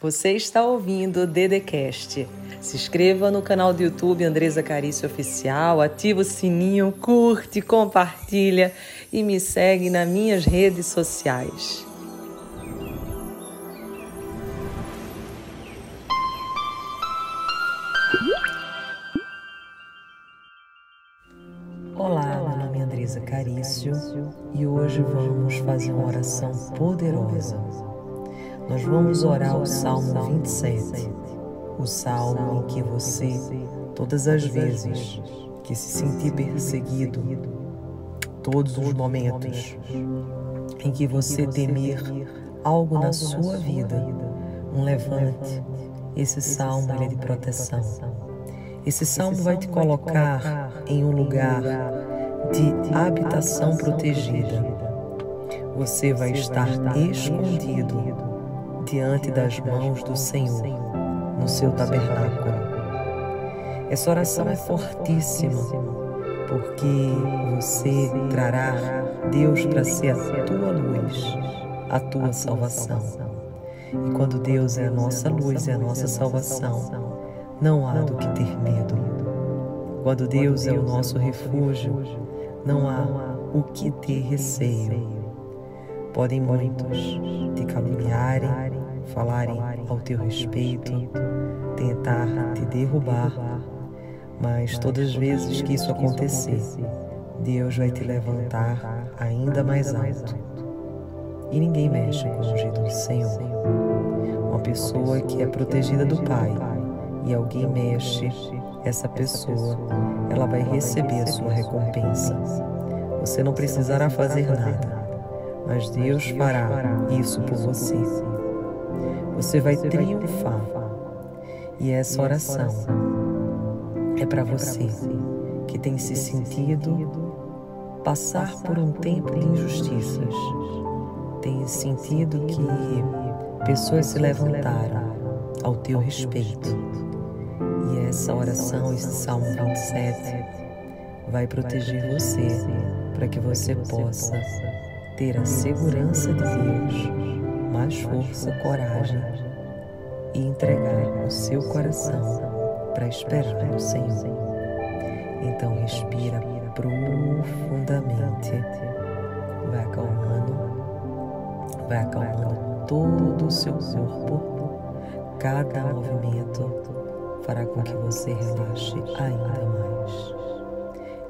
Você está ouvindo o Dedecast. Se inscreva no canal do YouTube Andresa Carício Oficial, ativa o sininho, curte, compartilha e me segue nas minhas redes sociais. Olá, meu nome é Andresa Carício e hoje vamos fazer uma oração poderosa. Nós vamos orar o Salmo 27, o salmo em que você, todas as vezes que se sentir perseguido, todos os momentos em que você temer algo na sua vida, um levante. Esse salmo é de proteção. Esse salmo vai te colocar em um lugar de habitação protegida. Você vai estar escondido diante das mãos do Senhor no seu tabernáculo. Essa oração é fortíssima porque você trará Deus para ser a tua luz, a tua salvação. E quando Deus é a nossa luz e a nossa salvação, não há do que ter medo. Quando Deus é o nosso refúgio, não há o que ter receio. Podem muitos te caluniarem, falarem ao teu respeito, tentar te derrubar, mas todas as vezes que isso acontecer, Deus vai te levantar ainda mais alto. E ninguém mexe com o ungido do Senhor. Uma pessoa que é protegida do Pai e alguém mexe, essa pessoa, ela vai receber a sua recompensa. Você não precisará fazer nada, mas Deus fará isso por você. Você vai triunfar. E essa oração é para você que tem se sentido passar por um tempo de injustiças, tem sentido que pessoas se levantaram ao teu respeito. e essa oração, esse Salmo 27, vai proteger você para que você possa ter a segurança de Deus, mais força, coragem e entregar o seu coração para esperar no Senhor. Então respira profundamente, vai acalmando, vai acalmando todo o seu corpo, cada movimento fará com que você relaxe ainda mais.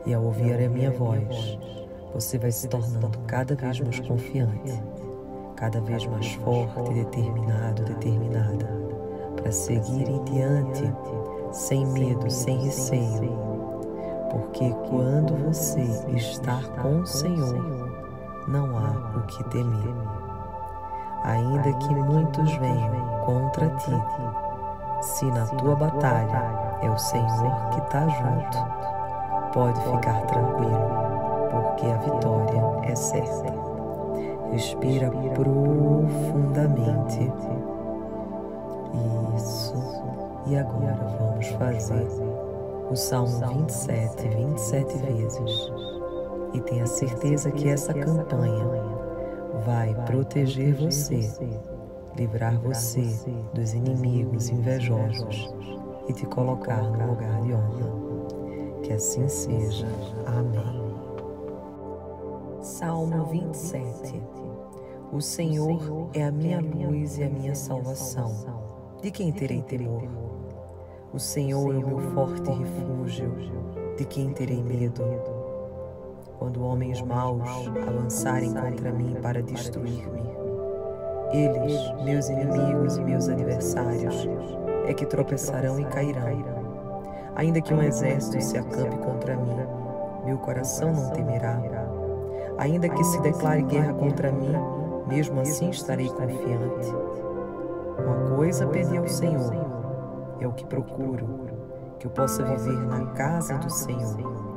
E ao ouvir a minha voz, você vai se tornando cada vez mais confiante, cada vez mais forte, determinado, determinada, para seguir em diante, sem medo, sem receio. Porque quando você está com o Senhor, não há o que temer. Ainda que muitos venham contra ti, se na tua batalha é o Senhor que está junto, pode ficar tranquilo, porque a vitória é certa. Respira profundamente. Isso. E agora vamos fazer o Salmo 27, 27 vezes. E tenha certeza que essa campanha vai proteger você livrar você dos inimigos invejosos e te colocar no lugar de honra. Que assim seja. Amém. Salmo 27 O Senhor é a minha luz e a minha salvação. De quem terei temor? O Senhor é o meu forte refúgio. De quem terei medo? Quando homens maus avançarem contra mim para destruir-me, eles, meus inimigos e meus adversários, é que tropeçarão e cairão. Ainda que um exército se acampe contra mim, meu coração não temerá. Ainda que se declare guerra contra mim, mesmo assim estarei confiante. Uma coisa pedi ao Senhor, é o que procuro, que eu possa viver na casa do Senhor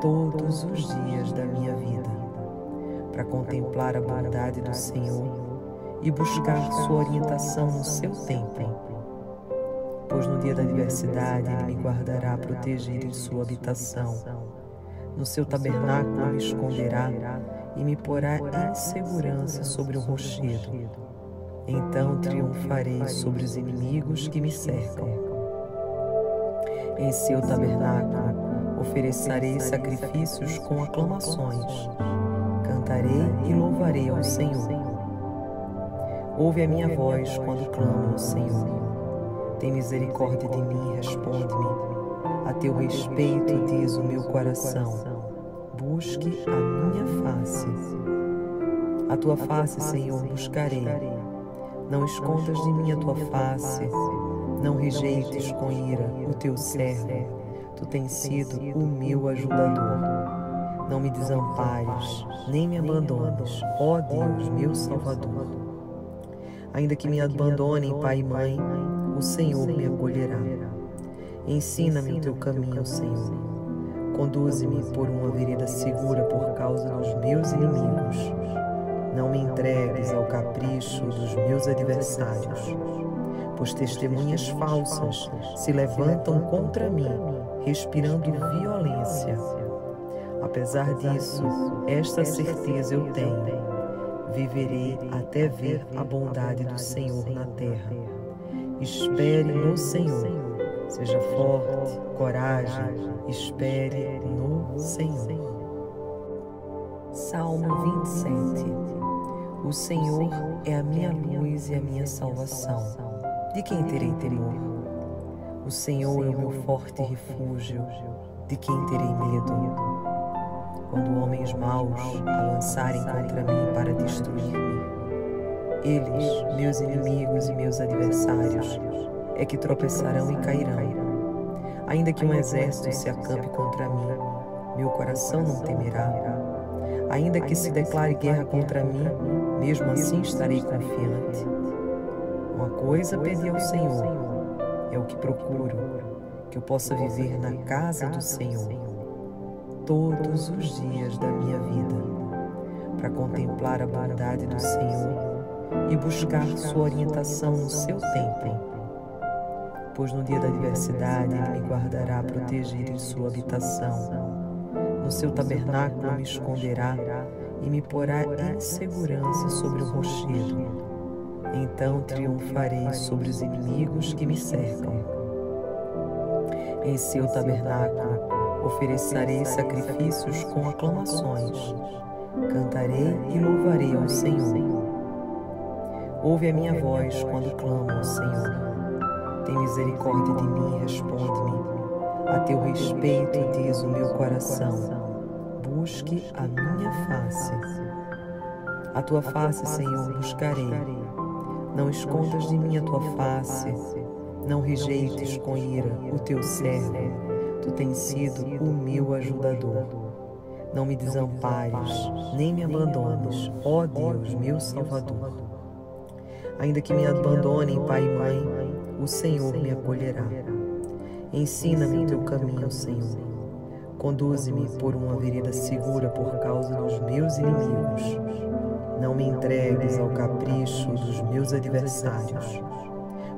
todos os dias da minha vida, para contemplar a bondade do Senhor e buscar sua orientação no seu tempo. Pois no dia da adversidade ele me guardará protegido em sua habitação. No seu tabernáculo me esconderá e me porá em segurança sobre o rochedo. Então triunfarei sobre os inimigos que me cercam. Em seu tabernáculo oferecerei sacrifícios com aclamações. Cantarei e louvarei ao Senhor. Ouve a minha voz quando clamo ao Senhor. Tem misericórdia de mim, responde-me. A teu respeito diz o meu coração. Busque a minha face. A tua face, Senhor, buscarei não escondas de mim a tua face, não rejeites com ira o teu servo. Tu tens sido o meu ajudador. Não me desampares, nem me abandones, ó Deus, meu Salvador. Ainda que me abandonem pai e mãe, o Senhor me acolherá. Ensina-me o teu caminho, Senhor. Conduze-me por uma vereda segura por causa dos meus inimigos. não me entregues ao capricho dos meus adversários, pois testemunhas falsas se levantam contra mim, respirando violência. Apesar disso, esta certeza eu tenho: viverei até ver a bondade do Senhor na terra. Espere no Senhor. Seja forte, coragem, espere no Senhor. Salmo 27 o Senhor é a minha luz e a minha salvação. De quem terei temor? O Senhor é o meu forte refúgio. De quem terei medo? Quando homens maus avançarem contra mim para destruir-me, eles, meus inimigos e meus adversários, é que tropeçarão e cairão. Ainda que um exército se acampe contra mim, meu coração não temerá. Ainda que se declare guerra contra mim, mesmo assim estarei confiante. Uma coisa pedi ao Senhor, é o que procuro, que eu possa viver na casa do Senhor todos os dias da minha vida, para contemplar a bondade do Senhor e buscar sua orientação no seu tempo. Pois no dia da adversidade Ele me guardará protegido em sua habitação no seu tabernáculo me esconderá e me porá em segurança sobre o rochedo. Então triunfarei sobre os inimigos que me cercam. Em seu tabernáculo oferecerei sacrifícios com aclamações. Cantarei e louvarei ao Senhor. Ouve a minha voz quando clamo ao Senhor. Tem misericórdia de mim, responde-me a teu respeito diz o meu coração: busque a minha face. A tua face, Senhor, buscarei. Não escondas de mim a tua face, não rejeites com ira o teu servo. Tu tens sido o meu ajudador. Não me desampares, nem me abandones, ó Deus, meu Salvador. Ainda que me abandonem pai e mãe, o Senhor me acolherá. Ensina-me o teu caminho, Senhor. Conduze-me por uma vereda segura por causa dos meus inimigos. Não me entregues ao capricho dos meus adversários,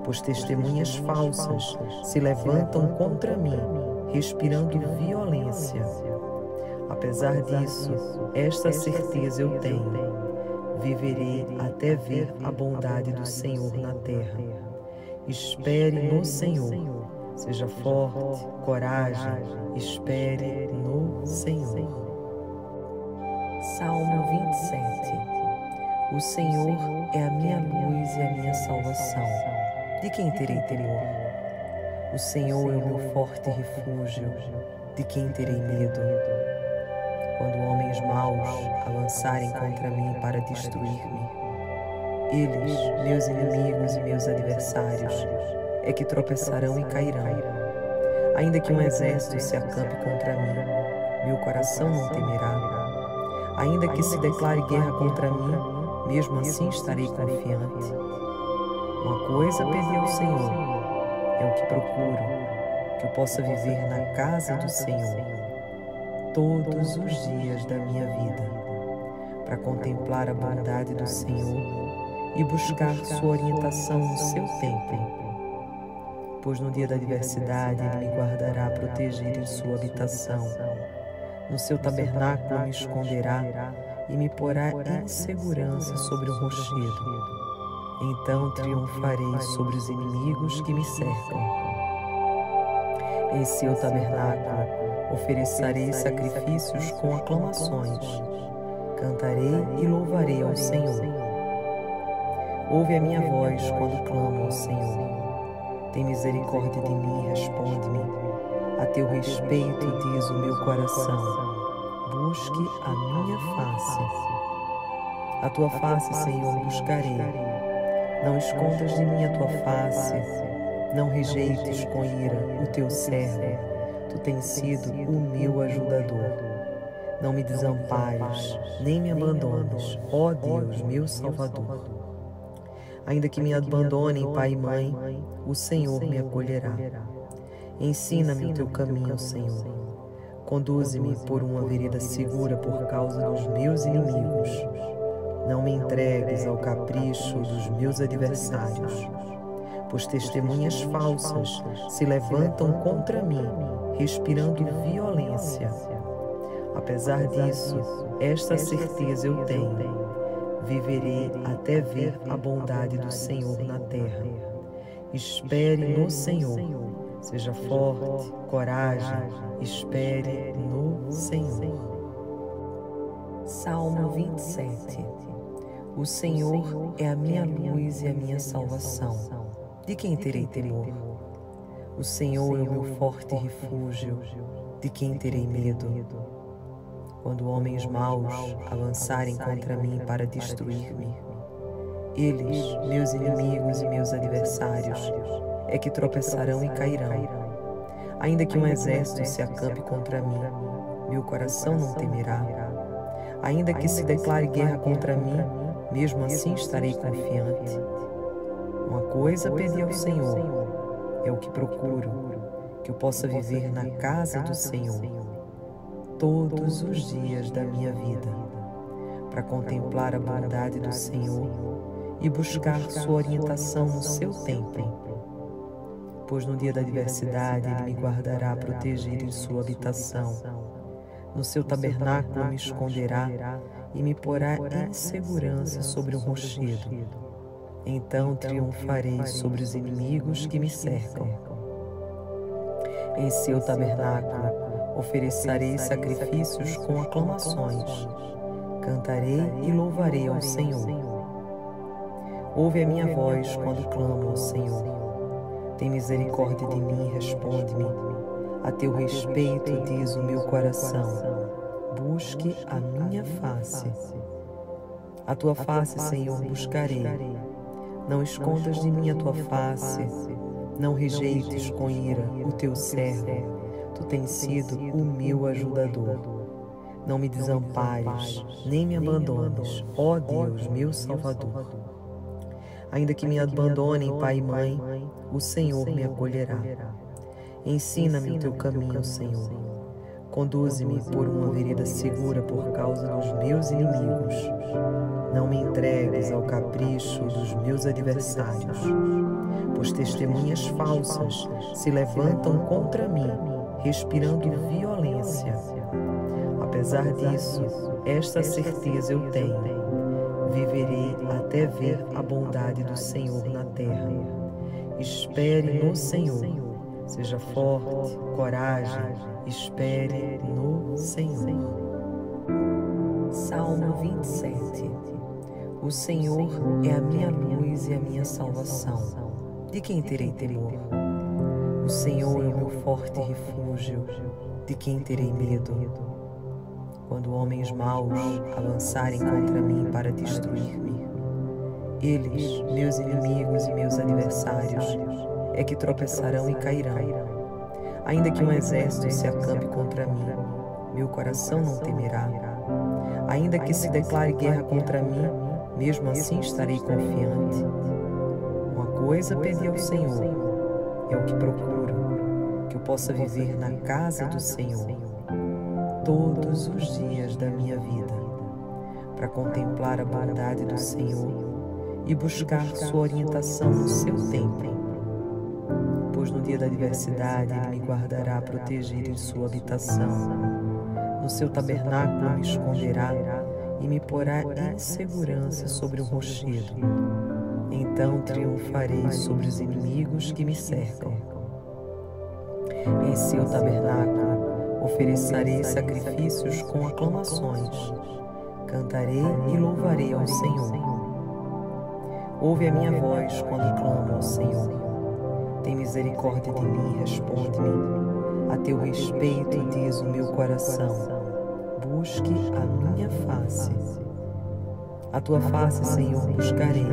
pois testemunhas falsas se levantam contra mim, respirando violência. Apesar disso, esta certeza eu tenho: viverei até ver a bondade do Senhor na terra. Espere no Senhor. Seja forte, coragem, espere no Senhor. Salmo 27 O Senhor é a minha luz e a minha salvação. De quem terei temor? O Senhor é o meu forte refúgio. De quem terei medo? Quando homens maus avançarem contra mim para destruir-me, eles, meus inimigos e meus adversários, é que tropeçarão e cairão. Ainda que um exército se acampe contra mim, meu coração não temerá. Ainda que se declare guerra contra mim, mesmo assim estarei confiante. Uma coisa pedi ao Senhor, é o que procuro, que eu possa viver na casa do Senhor todos os dias da minha vida, para contemplar a bondade do Senhor e buscar sua orientação no seu tempo pois no dia da adversidade Ele me guardará protegido em sua habitação. No seu tabernáculo me esconderá e me porá em segurança sobre o rochedo. Então triunfarei sobre os inimigos que me cercam. Em seu tabernáculo oferecerei sacrifícios com aclamações. Cantarei e louvarei ao Senhor. Ouve a minha voz quando clamo ao Senhor. Tem misericórdia de mim, responde-me. A teu respeito diz o meu coração. Busque a minha face. A tua face, Senhor, buscarei. Não escondas de mim a tua face. Não rejeites com ira o teu servo. Tu tens sido o meu ajudador. Não me desampares, nem me abandones, ó Deus, meu Salvador. Ainda que me abandonem pai e mãe, o Senhor me acolherá. Ensina-me o teu caminho, Senhor. Conduze-me por uma vereda segura por causa dos meus inimigos. Não me entregues ao capricho dos meus adversários, pois testemunhas falsas se levantam contra mim, respirando violência. Apesar disso, esta certeza eu tenho: viverei até ver a bondade do Senhor na terra. Espere no Senhor Seja forte, coragem, espere no Senhor. Salmo 27 O Senhor é a minha luz e a minha salvação. De quem terei temor? O Senhor é o meu forte refúgio. De quem terei medo? Quando homens maus avançarem contra mim para destruir-me, eles, meus inimigos e meus adversários, é que tropeçarão e cairão. Ainda que um exército se acampe contra mim, meu coração não temerá. Ainda que se declare guerra contra mim, mesmo assim estarei confiante. Uma coisa pedi ao Senhor, é o que procuro, que eu possa viver na casa do Senhor todos os dias da minha vida, para contemplar a bondade do Senhor e buscar sua orientação no seu tempo pois no dia da adversidade ele me guardará protegido em sua habitação. No seu tabernáculo me esconderá e me porá em segurança sobre um rochedo. Então triunfarei sobre os inimigos que me cercam. Em seu tabernáculo oferecerei sacrifícios com aclamações. Cantarei e louvarei ao Senhor. Ouve a minha voz quando clamo ao Senhor. Tem misericórdia de mim, responde-me. A teu respeito diz o meu coração. Busque a minha face. A tua face, Senhor, buscarei. Não escondas de mim a tua face. Não rejeites com ira o teu servo. Tu tens sido o meu ajudador. Não me desampares, nem me abandones, ó Deus, meu Salvador. Ainda que me abandonem pai e mãe, o Senhor me acolherá. Ensina-me o teu caminho, Senhor. Conduze-me por uma vereda segura por causa dos meus inimigos. Não me entregues ao capricho dos meus adversários, pois testemunhas falsas se levantam contra mim, respirando violência. Apesar disso, esta certeza eu tenho viverei até ver a bondade do Senhor na terra. Espere no Senhor. Seja forte, coragem, espere no Senhor. Salmo 27 O Senhor é a minha luz e a minha salvação. De quem terei temor? O Senhor é o meu forte refúgio. De quem terei medo? quando homens maus avançarem contra mim para destruir-me. Eles, meus inimigos e meus adversários, é que tropeçarão e cairão. Ainda que um exército se acampe contra mim, meu coração não temerá. Ainda que se declare guerra contra mim, mesmo assim estarei confiante. Uma coisa pedi ao Senhor, é o que procuro, eu possa viver na casa do Senhor todos os dias da minha vida, para contemplar a bondade do Senhor e buscar sua orientação no seu tempo. Pois no dia da adversidade Ele me guardará protegido em sua habitação. No seu tabernáculo me esconderá e me porá em segurança sobre um rochedo. Então triunfarei sobre os inimigos que me cercam. Em seu tabernáculo oferecerei sacrifícios com aclamações. Cantarei e louvarei ao Senhor. Ouve a minha voz quando clamo ao Senhor. Tem misericórdia de mim, responde-me. A teu respeito diz o meu coração. Busque a minha face. A tua face, Senhor, buscarei.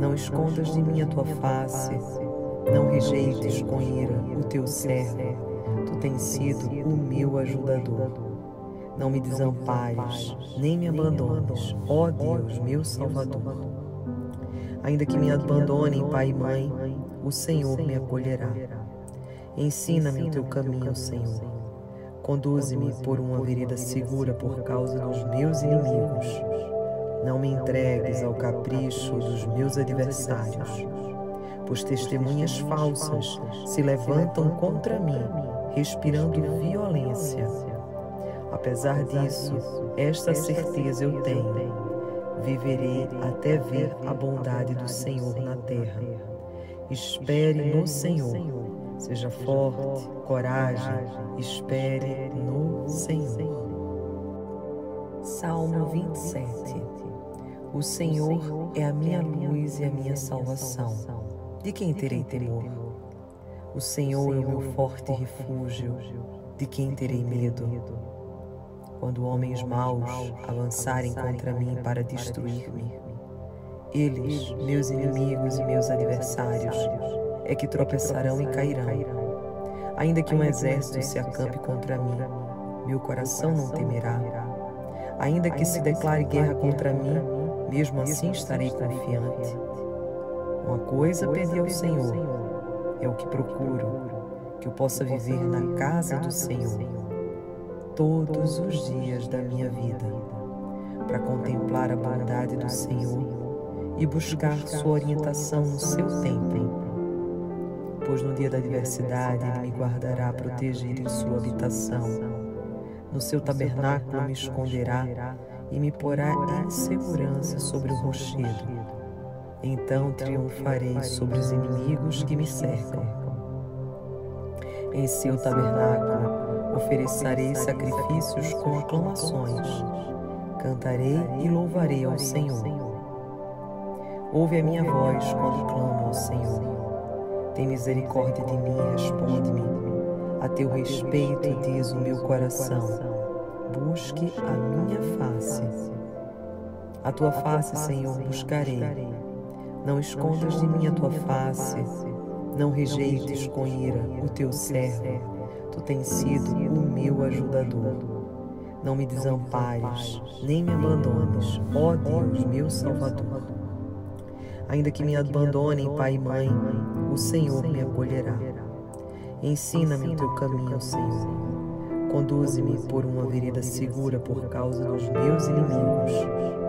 Não escondas de mim a tua face. Não rejeites com ira o teu servo. Tu tens sido o meu ajudador. Não me desampares, nem me abandones, ó Deus, meu Salvador. Ainda que me abandonem pai e mãe, o Senhor me acolherá. Ensina-me o teu caminho, Senhor. Conduze-me por uma vereda segura por causa dos meus inimigos. Não me entregues ao capricho dos meus adversários, pois testemunhas falsas se levantam contra mim, respirando violência. Apesar disso, esta certeza eu tenho viverei até ver a bondade do Senhor na terra. Espere no Senhor. Seja forte, coragem, espere no Senhor. Salmo 27 O Senhor é a minha luz e a minha salvação. De quem terei temor? O Senhor é o meu forte refúgio. De quem terei medo? quando homens maus avançarem contra mim para destruir-me. Eles, meus inimigos e meus adversários, é que tropeçarão e cairão. Ainda que um exército se acampe contra mim, meu coração não temerá. Ainda que se declare guerra contra mim, mesmo assim estarei confiante. Uma coisa pedi ao Senhor, é o que procuro, que eu possa viver na casa do Senhor todos os dias da minha vida, para contemplar a bondade do Senhor e buscar sua orientação no seu tempo. Pois no dia da adversidade Ele me guardará protegido em sua habitação. No seu tabernáculo me esconderá e me porá em segurança sobre o rochedo. Então triunfarei sobre os inimigos que me cercam. Em seu tabernáculo Oferecerei sacrifícios com aclamações. Cantarei e louvarei ao Senhor. Ouve a minha voz quando clamo ao Senhor. Tem misericórdia de mim, responde-me. A teu respeito diz o meu coração. Busque a minha face. A tua face, Senhor, buscarei. Não escondas de mim a tua face. Não rejeites com ira o teu servo Tu tens sido o meu ajudador. Não me desampares, nem me abandones, ó Deus, meu Salvador. Ainda que me abandonem pai e mãe, o Senhor me acolherá. Ensina-me o teu caminho, Senhor. Conduze-me por uma vereda segura por causa dos meus inimigos.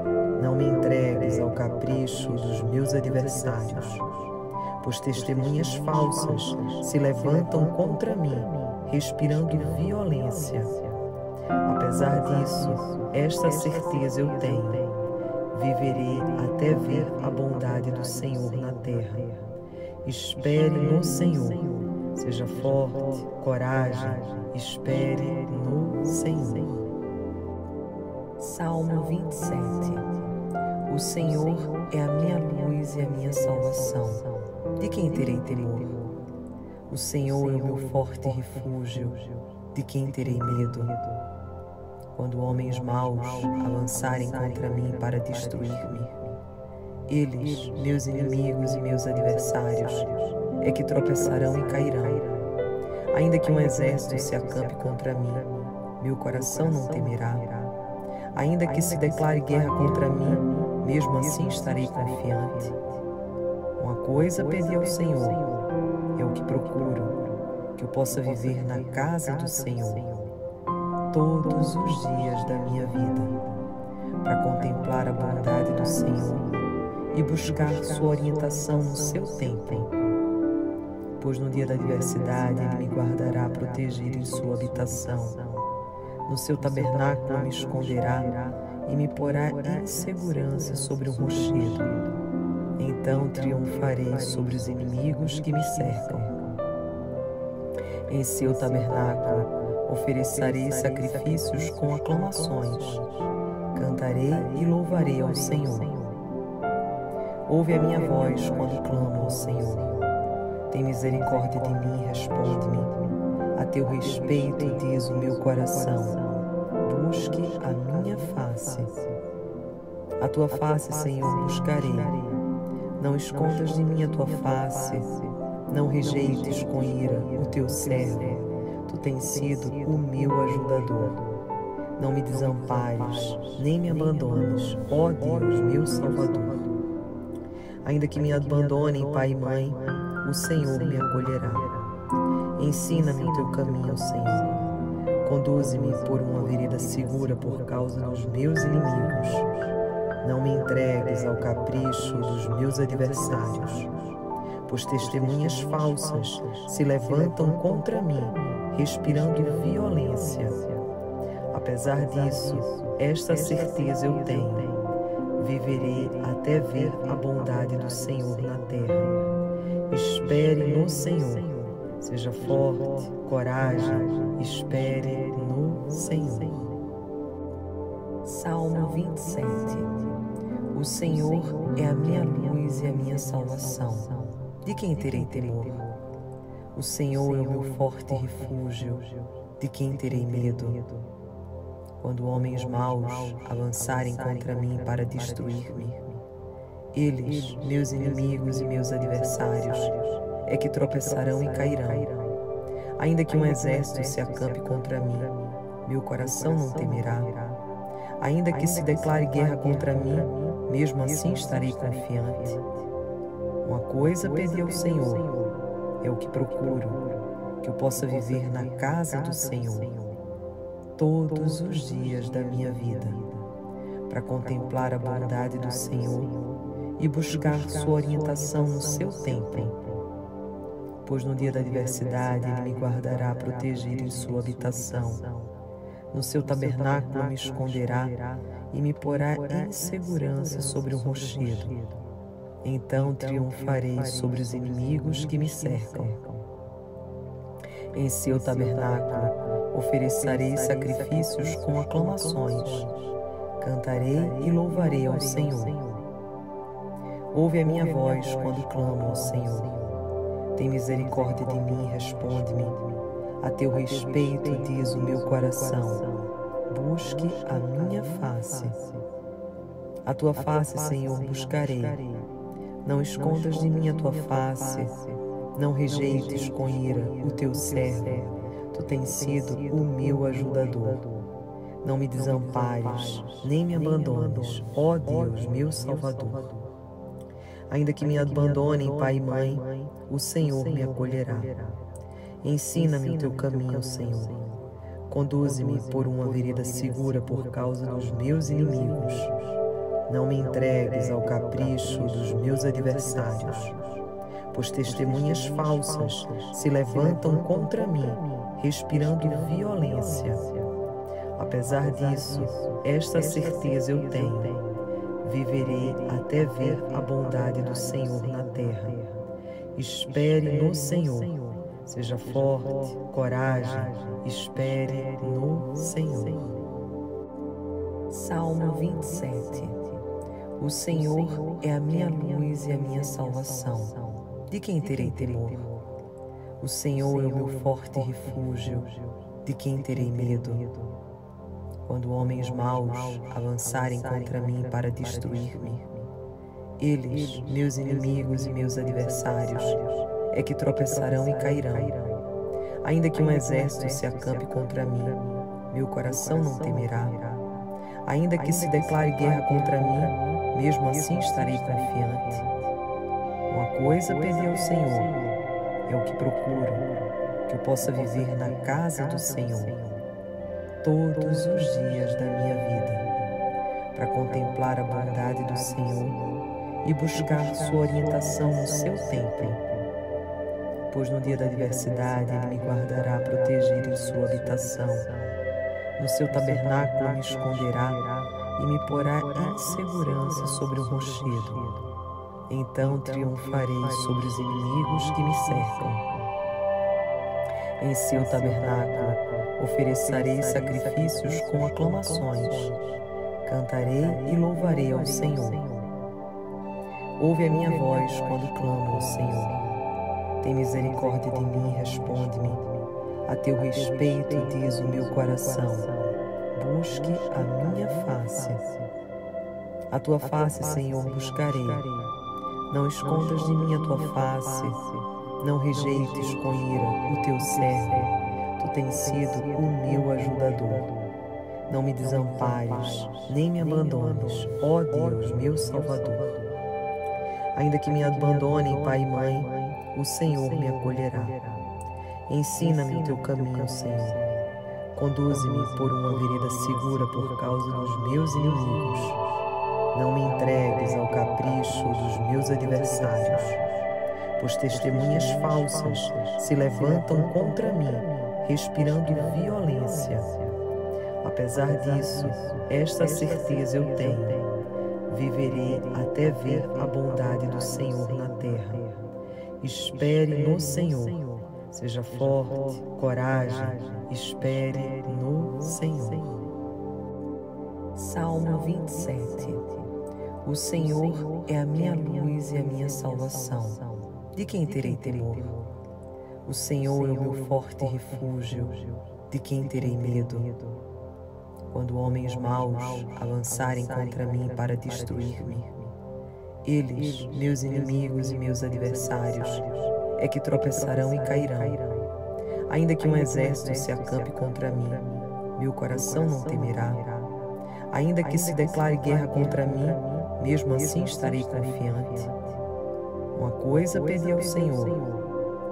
Não me entregues ao capricho dos meus adversários, pois testemunhas falsas se levantam contra mim respirando violência. Apesar disso, esta certeza eu tenho: viverei até ver a bondade do Senhor na terra. Espere no Senhor. Seja forte, coragem, espere no Senhor. Salmo 27 O Senhor é a minha luz e a minha salvação. De quem terei temor? O Senhor é o meu forte refúgio, de quem terei medo? Quando homens maus avançarem contra mim para destruir-me, eles, meus inimigos e meus adversários, é que tropeçarão e cairão. Ainda que um exército se acampe contra mim, meu coração não temerá. Ainda que se declare guerra contra mim, mesmo assim estarei confiante. Uma coisa pedi ao Senhor é o que procuro, que eu possa viver na casa do Senhor todos os dias da minha vida, para contemplar a bondade do Senhor e buscar sua orientação no seu tempo. Pois no dia da adversidade Ele me guardará protegido em sua habitação. No seu tabernáculo me esconderá e me porá em segurança sobre o rochedo Então triunfarei sobre os inimigos que me cercam. Em seu tabernáculo oferecerei sacrifícios com aclamações. Cantarei e louvarei ao Senhor. Ouve a minha voz quando clamo ao Senhor. Tem misericórdia de mim, responde-me. A teu respeito diz o meu coração. Busque a minha face. A tua face, Senhor, buscarei. Não escondas de mim a tua face. Não rejeites com ira o teu servo. Tu tens sido o meu ajudador. Não me desampares, nem me abandones, ó Deus, meu Salvador. Ainda que me abandonem pai e mãe, o Senhor me acolherá. Ensina-me o teu caminho, Senhor. Conduze-me por uma vereda segura por causa dos meus inimigos. Não me entregues ao capricho dos meus adversários, pois testemunhas falsas se levantam contra mim, respirando violência. Apesar disso, esta certeza eu tenho viverei até ver a bondade do Senhor na terra. Espere no Senhor. Seja forte, coragem, espere no Senhor. Salmo 27 O Senhor é a minha luz e a minha salvação. De quem terei temor? O Senhor é o meu forte refúgio. De quem terei medo? quando homens maus avançarem contra mim para destruir-me. Eles, meus inimigos e meus adversários, é que tropeçarão e cairão. Ainda que um exército se acampe contra mim, meu coração não temerá. Ainda que se declare guerra contra mim, mesmo assim estarei confiante. Uma coisa pedi ao Senhor, é o que procuro, que eu possa viver na casa do Senhor todos os dias da minha vida, para contemplar a bondade do Senhor e buscar sua orientação no seu templo. Pois no dia da adversidade Ele me guardará protegido em sua habitação. No seu tabernáculo me esconderá e me porá em segurança sobre um rochedo. Então triunfarei sobre os inimigos que me cercam. Em seu tabernáculo oferecerei sacrifícios com aclamações, cantarei e louvarei ao Senhor. Ouve a minha voz quando clamo ao Senhor. Tem misericórdia de mim, responde-me. A teu respeito diz o meu coração. Busque a minha face. A tua face, Senhor, buscarei. Não escondas de mim a tua face. Não rejeites com ira o teu servo Tu tens sido o meu ajudador. Não me desampares, nem me abandones, ó Deus, meu Salvador. Ainda que me abandonem pai e mãe, o Senhor me acolherá. Ensina-me o teu caminho, Senhor. Conduze-me por uma vereda segura por causa dos meus inimigos. Não me entregues ao capricho dos meus adversários, pois testemunhas falsas se levantam contra mim respirando violência. Apesar disso, esta certeza eu tenho: viverei até ver a bondade do Senhor na terra. Espere no Senhor. Seja forte, coragem, espere no Senhor. Salmo 27 O Senhor é a minha luz e a minha salvação. De quem terei temor? O Senhor é o meu forte refúgio, de quem terei medo? Quando homens maus avançarem contra mim para destruir-me, eles, meus inimigos e meus adversários, é que tropeçarão e cairão. Ainda que um exército se acampe contra mim, meu coração não temerá. Ainda que se declare guerra contra mim, mesmo assim estarei confiante. Uma coisa pedi ao Senhor é o que procuro, que eu possa viver na casa do Senhor todos os dias da minha vida, para contemplar a bondade do Senhor e buscar sua orientação no seu templo. Pois no dia da adversidade Ele me guardará protegido em sua habitação. No seu tabernáculo me esconderá e me porá em segurança sobre o rochedo. Então triunfarei sobre os inimigos que me cercam. Em seu tabernáculo oferecerei sacrifícios com aclamações. Cantarei e louvarei ao Senhor. Ouve a minha voz quando clamo ao Senhor. Tem misericórdia de mim, responde-me. A teu respeito diz o meu coração. Busque a minha face. A tua face, Senhor, buscarei. Não escondas de mim a tua face. Não rejeites com ira o teu servo. Tu tens sido o meu ajudador. Não me desampares, nem me abandones, ó Deus, meu Salvador. Ainda que me abandonem pai e mãe, o Senhor me acolherá. Ensina-me o teu caminho, Senhor. Conduze-me por uma vereda segura por causa dos meus inimigos. Não me entregues ao capricho dos meus adversários, pois testemunhas falsas se levantam contra mim, respirando violência. Apesar disso, esta certeza eu tenho viverei até ver a bondade do Senhor na terra. Espere no Senhor. Seja forte, coragem, espere no Senhor. Salmo 27 O Senhor é a minha luz e a minha salvação. De quem terei temor? O Senhor é o meu forte refúgio. De quem terei medo? Quando homens maus avançarem contra mim para destruir-me. Eles, meus inimigos e meus adversários, é que tropeçarão e cairão. Ainda que um exército se acampe contra mim, meu coração não temerá. Ainda que se declare guerra contra mim, mesmo assim estarei confiante. Uma coisa pedi ao Senhor,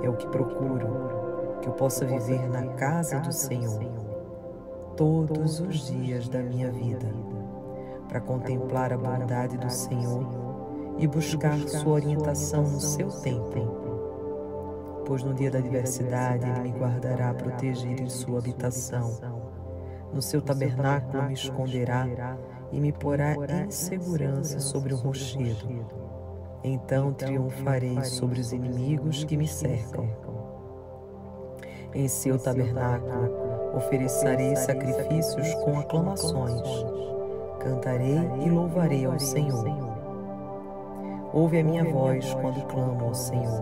é o que procuro, que eu possa viver na casa do Senhor todos os dias da minha vida, para contemplar a bondade do Senhor e buscar sua orientação no seu tempo. Pois no dia da adversidade Ele me guardará protegido em sua habitação. No seu tabernáculo me esconderá e me porá em segurança sobre um rochedo. Então triunfarei sobre os inimigos que me cercam. Em seu tabernáculo oferecerei sacrifícios com aclamações, cantarei e louvarei ao Senhor. Ouve a minha voz quando clamo ao Senhor.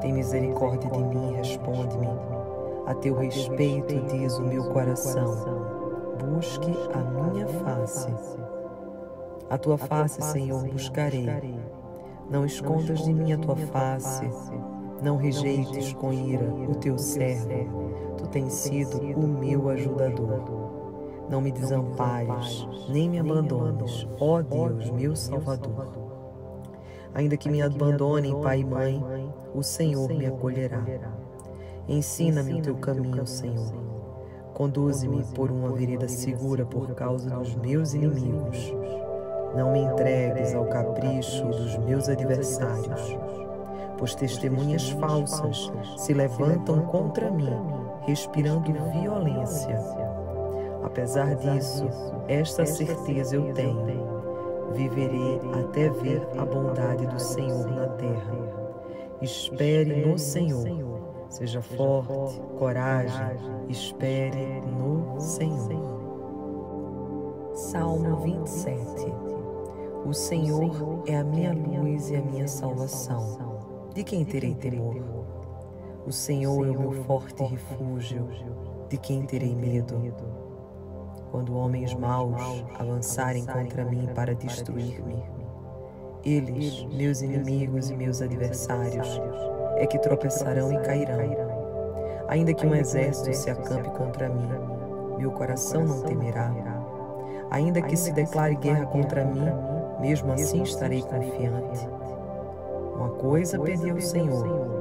Tem misericórdia de mim, responde-me. A teu respeito diz o meu coração. Busque a minha face. A tua face, Senhor, buscarei. Não escondas de mim a tua face. Não rejeites com ira o teu servo tu tens sido o meu ajudador. Não me desampares, nem me abandones, ó Deus, meu Salvador. Ainda que me abandonem pai e mãe, o Senhor me acolherá. Ensina-me o teu caminho, Senhor. Conduze-me por uma vereda segura por causa dos meus inimigos. Não me entregues ao capricho dos meus adversários, pois testemunhas falsas se levantam contra mim respirando violência. Apesar disso, esta certeza eu tenho: viverei até ver a bondade do Senhor na terra. Espere no Senhor. Seja forte, coragem, espere no Senhor. Salmo 27 O Senhor é a minha luz e a minha salvação. De quem terei temor? O Senhor é o meu forte refúgio, de quem terei medo? Quando homens maus avançarem contra mim para destruir-me, eles, meus inimigos e meus adversários, é que tropeçarão e cairão. Ainda que um exército se acampe contra mim, meu coração não temerá. Ainda que se declare guerra contra mim, mesmo assim estarei confiante. Uma coisa pedi ao Senhor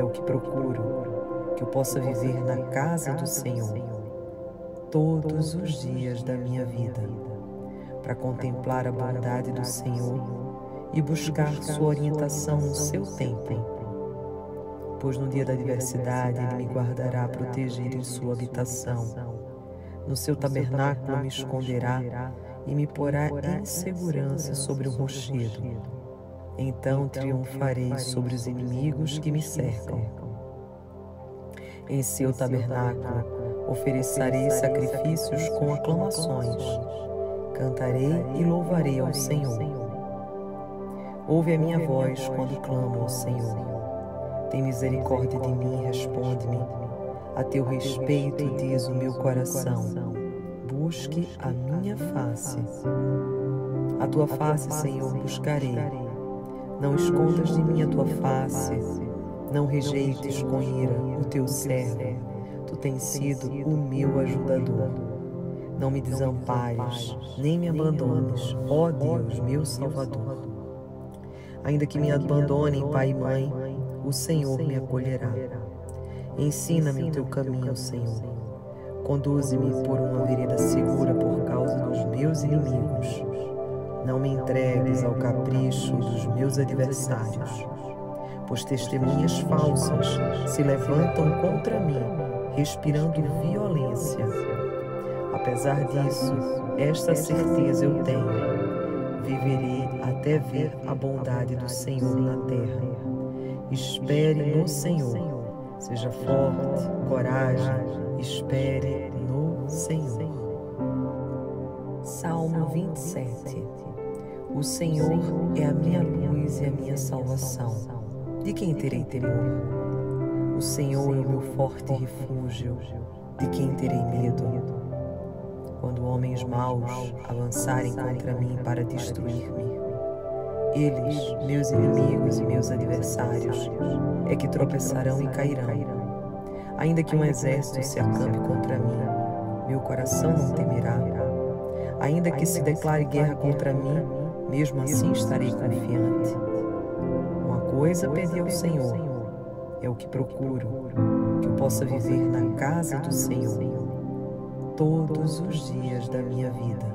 é o que procuro, que eu possa viver na casa do Senhor todos os dias da minha vida, para contemplar a bondade do Senhor e buscar sua orientação no seu tempo. Pois no dia da adversidade Ele me guardará protegido em sua habitação. No seu tabernáculo me esconderá e me porá em segurança sobre o rochedo Então triunfarei sobre os inimigos que me cercam. Em seu tabernáculo oferecerei sacrifícios com aclamações. Cantarei e louvarei ao Senhor. Ouve a minha voz quando clamo ao Senhor. Tem misericórdia de mim e responde-me. A teu respeito diz o meu coração. Busque a minha face. A tua face, Senhor, buscarei não escondas de mim a tua face, não rejeites com ira o teu servo. Tu tens sido o meu ajudador. Não me desampares, nem me abandones, ó Deus, meu Salvador. Ainda que me abandonem pai e mãe, o Senhor me acolherá. Ensina-me o teu caminho, Senhor. Conduze-me por uma vereda segura por causa dos meus inimigos não me entregues ao capricho dos meus adversários, pois testemunhas falsas se levantam contra mim, respirando violência. Apesar disso, esta certeza eu tenho: viverei até ver a bondade do Senhor na terra. Espere no Senhor. Seja forte, coragem, espere no Senhor. Salmo 27 o Senhor é a minha luz e a minha salvação. De quem terei temor? O Senhor é o meu forte refúgio. De quem terei medo? Quando homens maus avançarem contra mim para destruir-me, eles, meus inimigos e meus adversários, é que tropeçarão e cairão. Ainda que um exército se acampe contra mim, meu coração não temerá. Ainda que se declare guerra contra mim, mesmo assim estarei confiante. Uma coisa pedi ao Senhor, é o que procuro, que eu possa viver na casa do Senhor todos os dias da minha vida,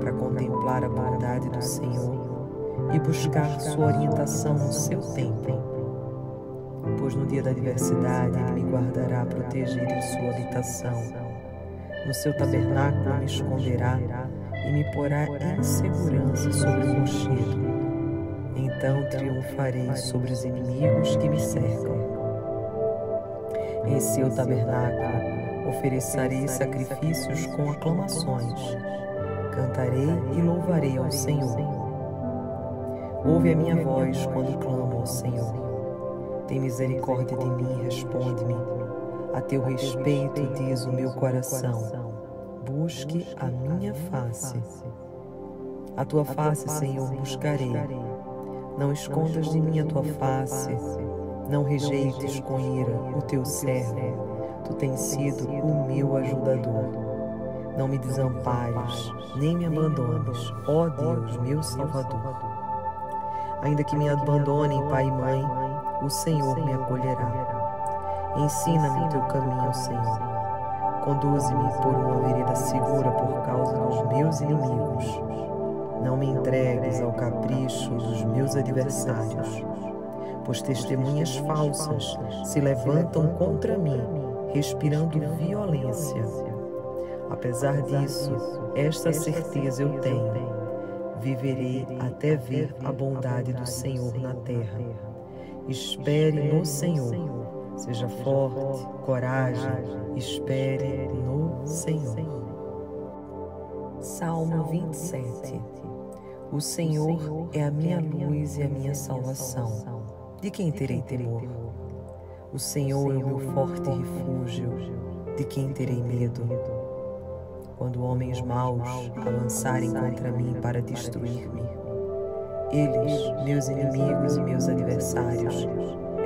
para contemplar a bondade do Senhor e buscar sua orientação no seu tempo. Pois no dia da adversidade Ele me guardará protegido em sua habitação. No seu tabernáculo me esconderá e me porá em segurança sobre o rochedo. Então triunfarei sobre os inimigos que me cercam. Em seu tabernáculo oferecerei sacrifícios com aclamações. Cantarei e louvarei ao Senhor. Ouve a minha voz quando clamo ao Senhor. Tem misericórdia de mim responde-me. A teu respeito diz o meu coração busque a minha face. A tua face, Senhor, buscarei. Não escondas de mim a tua face. Não rejeites com ira o teu servo. Tu tens sido o meu ajudador. Não me desampares, nem me abandones, ó Deus, meu Salvador. Ainda que me abandonem pai e mãe, o Senhor me acolherá. Ensina-me o teu caminho, Senhor Conduze-me por uma vereda segura por causa dos meus inimigos. Não me entregues ao capricho dos meus adversários, pois testemunhas falsas se levantam contra mim, respirando violência. Apesar disso, esta certeza eu tenho: viverei até ver a bondade do Senhor na terra. Espere no Senhor Seja forte, coragem, espere no Senhor. Salmo 27 O Senhor é a minha luz e a minha salvação. De quem terei temor? O Senhor é o meu forte refúgio. De quem terei medo? Quando homens maus avançarem contra mim para destruir-me, eles, meus inimigos e meus adversários,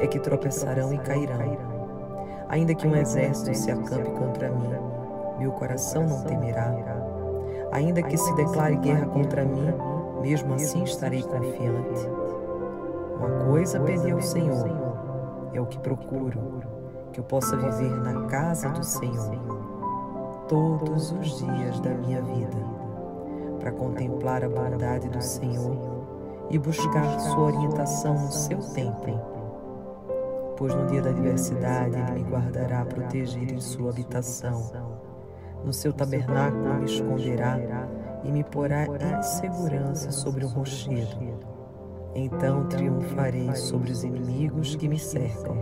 é que tropeçarão e cairão. Ainda que um exército se acampe contra mim, meu coração não temerá. Ainda que se declare guerra contra mim, mesmo assim estarei confiante. Uma coisa pedi ao Senhor, é o que procuro, que eu possa viver na casa do Senhor todos os dias da minha vida, para contemplar a bondade do Senhor e buscar sua orientação no seu tempo pois no dia da adversidade ele me guardará protegido em sua habitação. No seu tabernáculo me esconderá e me porá em segurança sobre o rochedo. Então triunfarei sobre os inimigos que me cercam.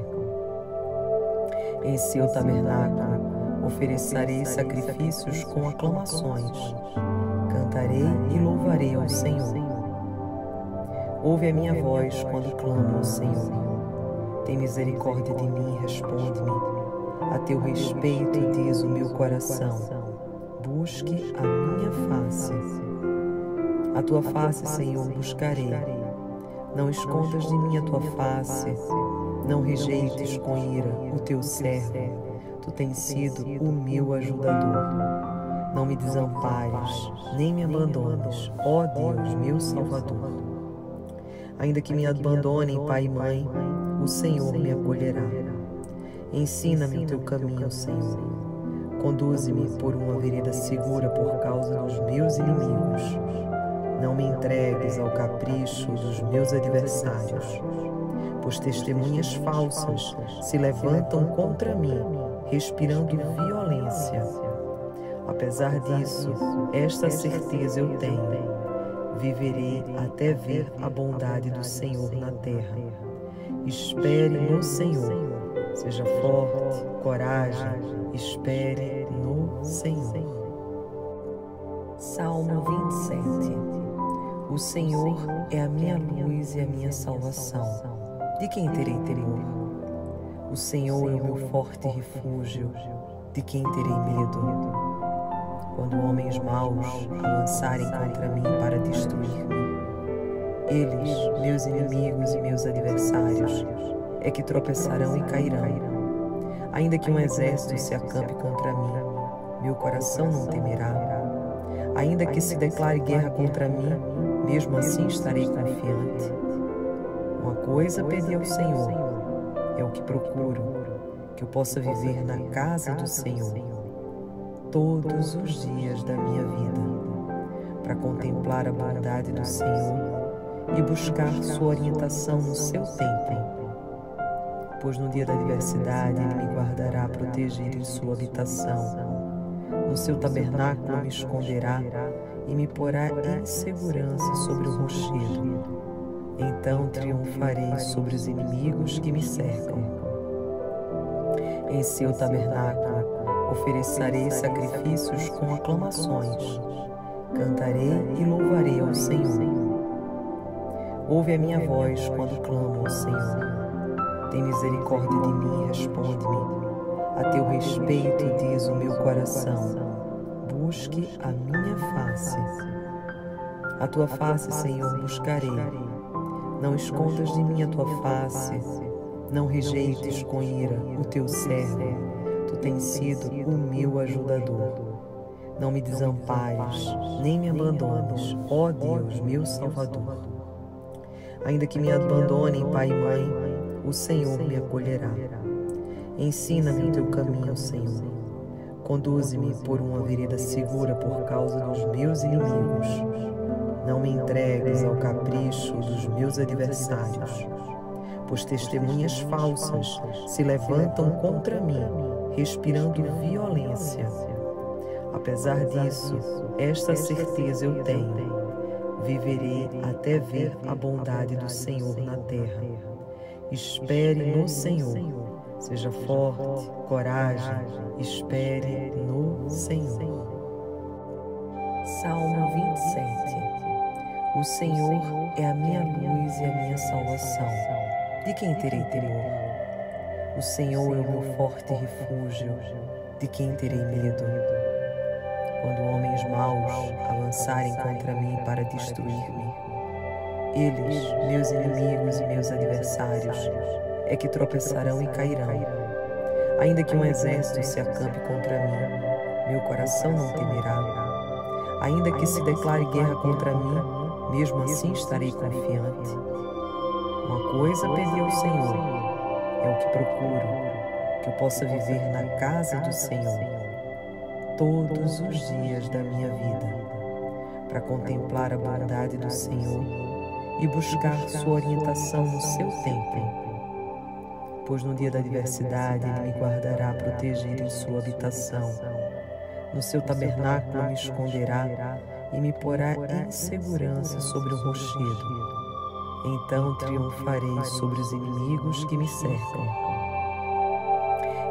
Em seu tabernáculo oferecerei sacrifícios com aclamações. Cantarei e louvarei ao Senhor. Ouve a minha voz quando clamo ao Senhor. Tem misericórdia de mim, responde-me. A teu respeito diz o meu coração. Busque a minha face. A tua face, Senhor, buscarei. Não escondas de mim a tua face. Não rejeites com ira o teu servo. Tu tens sido o meu ajudador. Não me desampares, nem me abandones, ó Deus, meu Salvador. Ainda que me abandonem pai e mãe, o Senhor me acolherá. Ensina-me o teu caminho, Senhor. Conduze-me por uma vereda segura por causa dos meus inimigos. Não me entregues ao capricho dos meus adversários, pois testemunhas falsas se levantam contra mim, respirando violência. Apesar disso, esta certeza eu tenho: viverei até ver a bondade do Senhor na terra. Espere no Senhor. Seja forte, coragem, espere no Senhor. Salmo 27 O Senhor é a minha luz e a minha salvação. De quem terei temor? O Senhor é o meu forte refúgio. De quem terei medo? Quando homens maus avançarem contra mim para destruir-me, eles, meus inimigos e meus adversários, é que tropeçarão e cairão. Ainda que um exército se acampe contra mim, meu coração não temerá. Ainda que se declare guerra contra mim, mesmo assim estarei confiante. Uma coisa pedi ao Senhor, é o que procuro, que eu possa viver na casa do Senhor todos os dias da minha vida, para contemplar a bondade do Senhor e buscar sua orientação no seu tempo. Pois no dia da adversidade Ele me guardará protegido em sua habitação no seu tabernáculo me esconderá e me porá em segurança sobre o rochedo. Então triunfarei sobre os inimigos que me cercam. Em seu tabernáculo oferecerei sacrifícios com aclamações. Cantarei e louvarei ao Senhor. Ouve a minha voz quando clamo ao Senhor. Tem misericórdia de mim, responde-me a teu respeito diz o meu coração: busque a minha face. A tua face, Senhor, buscarei. Não escondas de mim a tua face. Não rejeites com ira o teu servo. Tu tens sido o meu ajudador. Não me desampares, nem me abandones, ó Deus, meu Salvador. Ainda que me abandonem pai e mãe, o Senhor me acolherá. Ensina-me o teu caminho, Senhor. Conduze-me por uma vereda segura por causa dos meus inimigos. Não me entregues ao capricho dos meus adversários, pois testemunhas falsas se levantam contra mim, respirando violência. Apesar disso, esta certeza eu tenho: viverei até ver a bondade do Senhor na terra. Espere no Senhor Seja forte, coragem, espere no Senhor. Salmo 27 O Senhor é a minha luz e a minha salvação. De quem terei temor? O Senhor é o meu forte refúgio. De quem terei medo? Quando homens maus avançarem contra mim para destruir-me, eles, meus inimigos e meus adversários, é que tropeçarão e cairão. Ainda que um exército se acampe contra mim, meu coração não temerá. Ainda que se declare guerra contra mim, mesmo assim estarei confiante. Uma coisa pedi ao Senhor, é o que procuro, que eu possa viver na casa do Senhor todos os dias da minha vida, para contemplar a bondade do Senhor e buscar sua orientação no seu tempo pois no dia da adversidade ele me guardará protegido em sua habitação. No seu tabernáculo me esconderá e me porá em segurança sobre o rochedo. Então triunfarei sobre os inimigos que me cercam.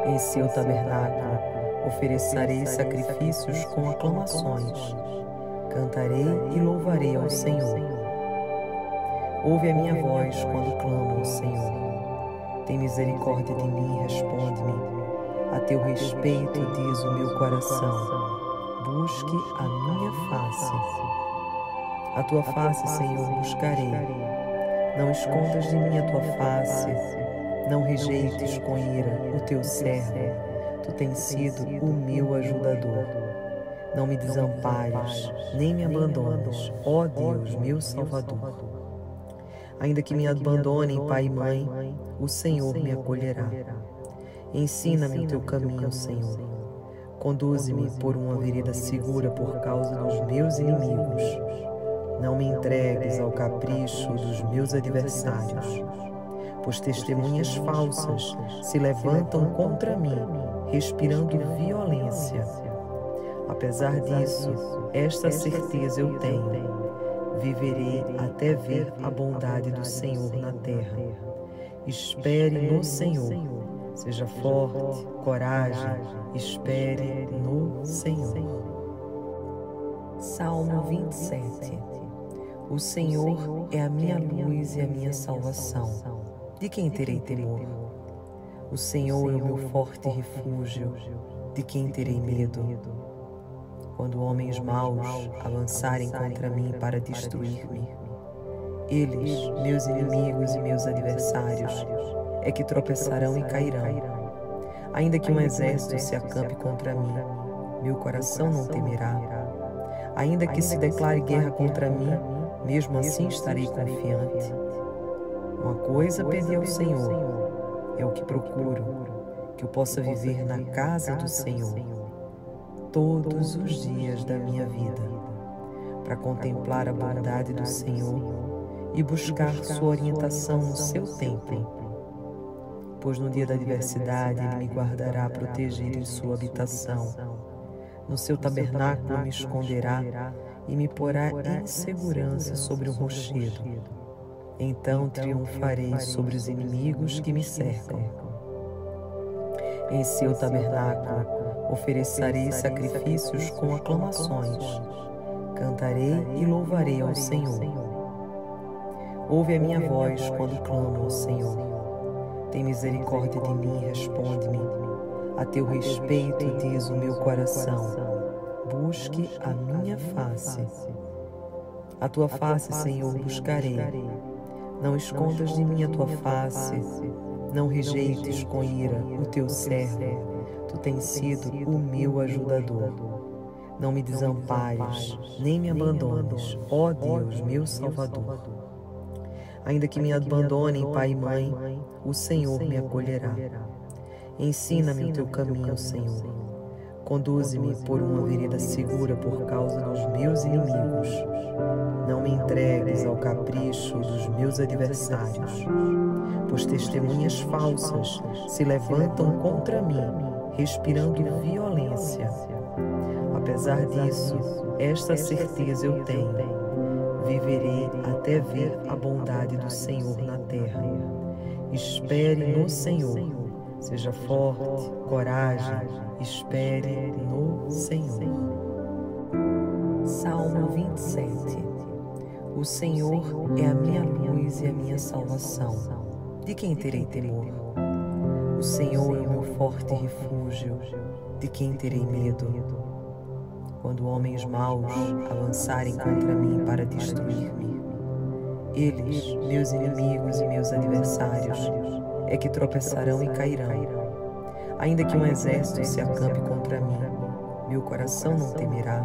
Em seu tabernáculo oferecerei sacrifícios com aclamações. Cantarei e louvarei ao Senhor. Ouve a minha voz quando clamo ao Senhor. Tem misericórdia de mim, responde-me. A teu respeito diz o meu coração. Busque a minha face. A tua face, Senhor, buscarei. Não escondas de mim a tua face. Não rejeites com ira o teu servo. Tu tens sido o meu ajudador. Não me desampares, nem me abandones, ó Deus, meu Salvador. Ainda que me abandonem pai e mãe, o Senhor me acolherá. Ensina-me o teu caminho, Senhor. Conduze-me por uma vereda segura por causa dos meus inimigos. Não me entregues ao capricho dos meus adversários, pois testemunhas falsas se levantam contra mim, respirando violência. Apesar disso, esta certeza eu tenho viverei até ver a bondade do Senhor na terra. Espere no Senhor. Seja forte, coragem, espere no Senhor. Salmo 27 O Senhor é a minha luz e a minha salvação. De quem terei temor? O Senhor é o meu forte refúgio. De quem terei medo? quando homens maus avançarem contra mim para destruir-me. Eles, meus inimigos e meus adversários, é que tropeçarão e cairão. Ainda que um exército se acampe contra mim, meu coração não temerá. Ainda que se declare guerra contra mim, mesmo assim estarei confiante. Uma coisa pedi ao Senhor, é o que procuro, que eu possa viver na casa do Senhor todos os dias da minha vida, para contemplar a bondade do Senhor e buscar sua orientação no seu tempo. Pois no dia da adversidade Ele me guardará protegido em sua habitação. No seu tabernáculo me esconderá e me porá em segurança sobre um rochedo. Então triunfarei sobre os inimigos que me cercam. Em seu tabernáculo Oferecerei sacrifícios com aclamações. Cantarei e louvarei ao Senhor. Ouve a minha voz quando clamo ao Senhor. Tem misericórdia de mim, responde-me. A teu respeito diz o meu coração. Busque a minha face. A tua face, Senhor, buscarei. Não escondas de mim a tua face. Não rejeites com ira o teu servo tu tens sido o meu ajudador. Não me desampares, nem me abandones, ó Deus, meu Salvador. Ainda que me abandonem pai e mãe, o Senhor me acolherá. Ensina-me o teu caminho, Senhor. Conduze-me por uma vereda segura por causa dos meus inimigos. Não me entregues ao capricho dos meus adversários, pois testemunhas falsas se levantam contra mim respirando violência. Apesar disso, esta certeza eu tenho: viverei até ver a bondade do Senhor na terra. Espere no Senhor. Seja forte, coragem, espere no Senhor. Salmo 27 O Senhor é a minha luz e a minha salvação. De quem terei temor? O Senhor é o meu forte refúgio, de quem terei medo? Quando homens maus avançarem contra mim para destruir-me, eles, meus inimigos e meus adversários, é que tropeçarão e cairão. Ainda que um exército se acampe contra mim, meu coração não temerá.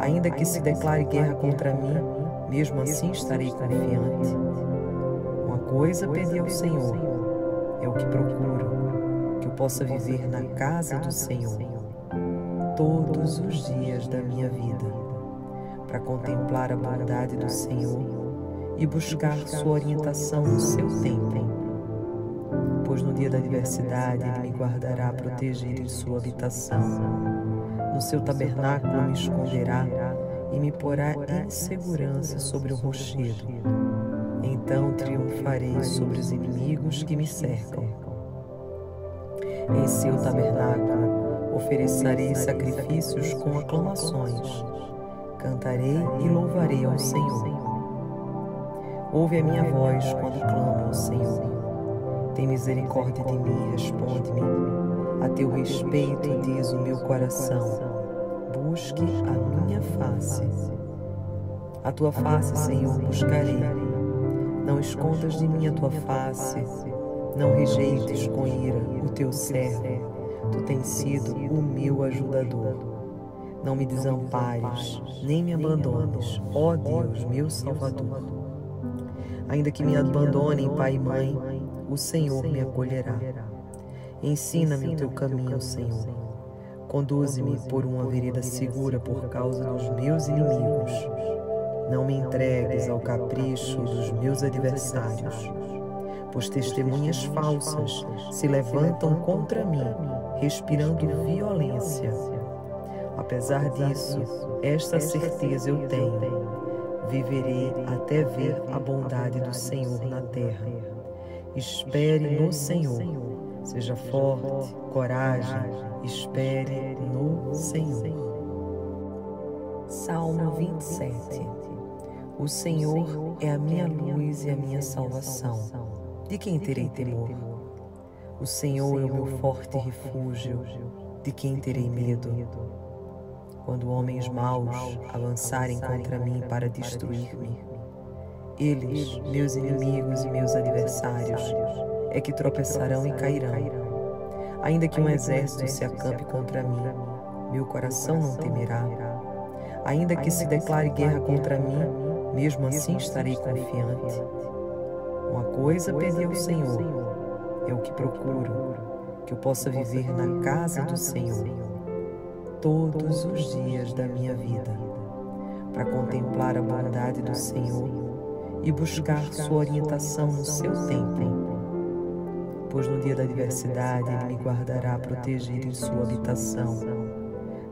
Ainda que se declare guerra contra mim, mesmo assim estarei confiante. Uma coisa pedi ao Senhor é o que procuro, que eu possa viver na casa do Senhor todos os dias da minha vida, para contemplar a bondade do Senhor e buscar sua orientação no seu tempo. Pois no dia da adversidade Ele me guardará protegido em sua habitação. No seu tabernáculo me esconderá e me porá em segurança sobre o rochedo Então triunfarei sobre os inimigos que me cercam. Em seu tabernáculo oferecerei sacrifícios com aclamações. Cantarei e louvarei ao Senhor. Ouve a minha voz quando clamo ao Senhor. Tem misericórdia de mim, responde-me. A teu respeito diz o meu coração. Busque a minha face. A tua face, Senhor, buscarei. Não escondas de mim a tua face não rejeites com ira o teu servo, tu tens sido o meu ajudador. Não me desampares, nem me abandones, ó Deus, meu Salvador. Ainda que me abandonem pai e mãe, o Senhor me acolherá. Ensina-me o teu caminho, Senhor. Conduze-me por uma vereda segura por causa dos meus inimigos. Não me entregues ao capricho dos meus adversários pois testemunhas falsas se levantam contra mim, respirando violência. Apesar disso, esta certeza eu tenho: viverei até ver a bondade do Senhor na terra. Espere no Senhor. Seja forte, coragem, espere no Senhor. Salmo 27 O Senhor é a minha luz e a minha salvação. De quem terei temor? O Senhor é o meu forte refúgio. De quem terei medo? Quando homens maus avançarem contra mim para destruir-me, eles, meus inimigos e meus adversários, é que tropeçarão e cairão. Ainda que um exército se acampe contra mim, meu coração não temerá. Ainda que se declare guerra contra mim, mesmo assim estarei confiante. Uma coisa pedi ao Senhor, é o que procuro, que eu possa viver na casa do Senhor todos os dias da minha vida, para contemplar a bondade do Senhor e buscar sua orientação no seu tempo. Pois no dia da adversidade Ele me guardará protegido em sua habitação.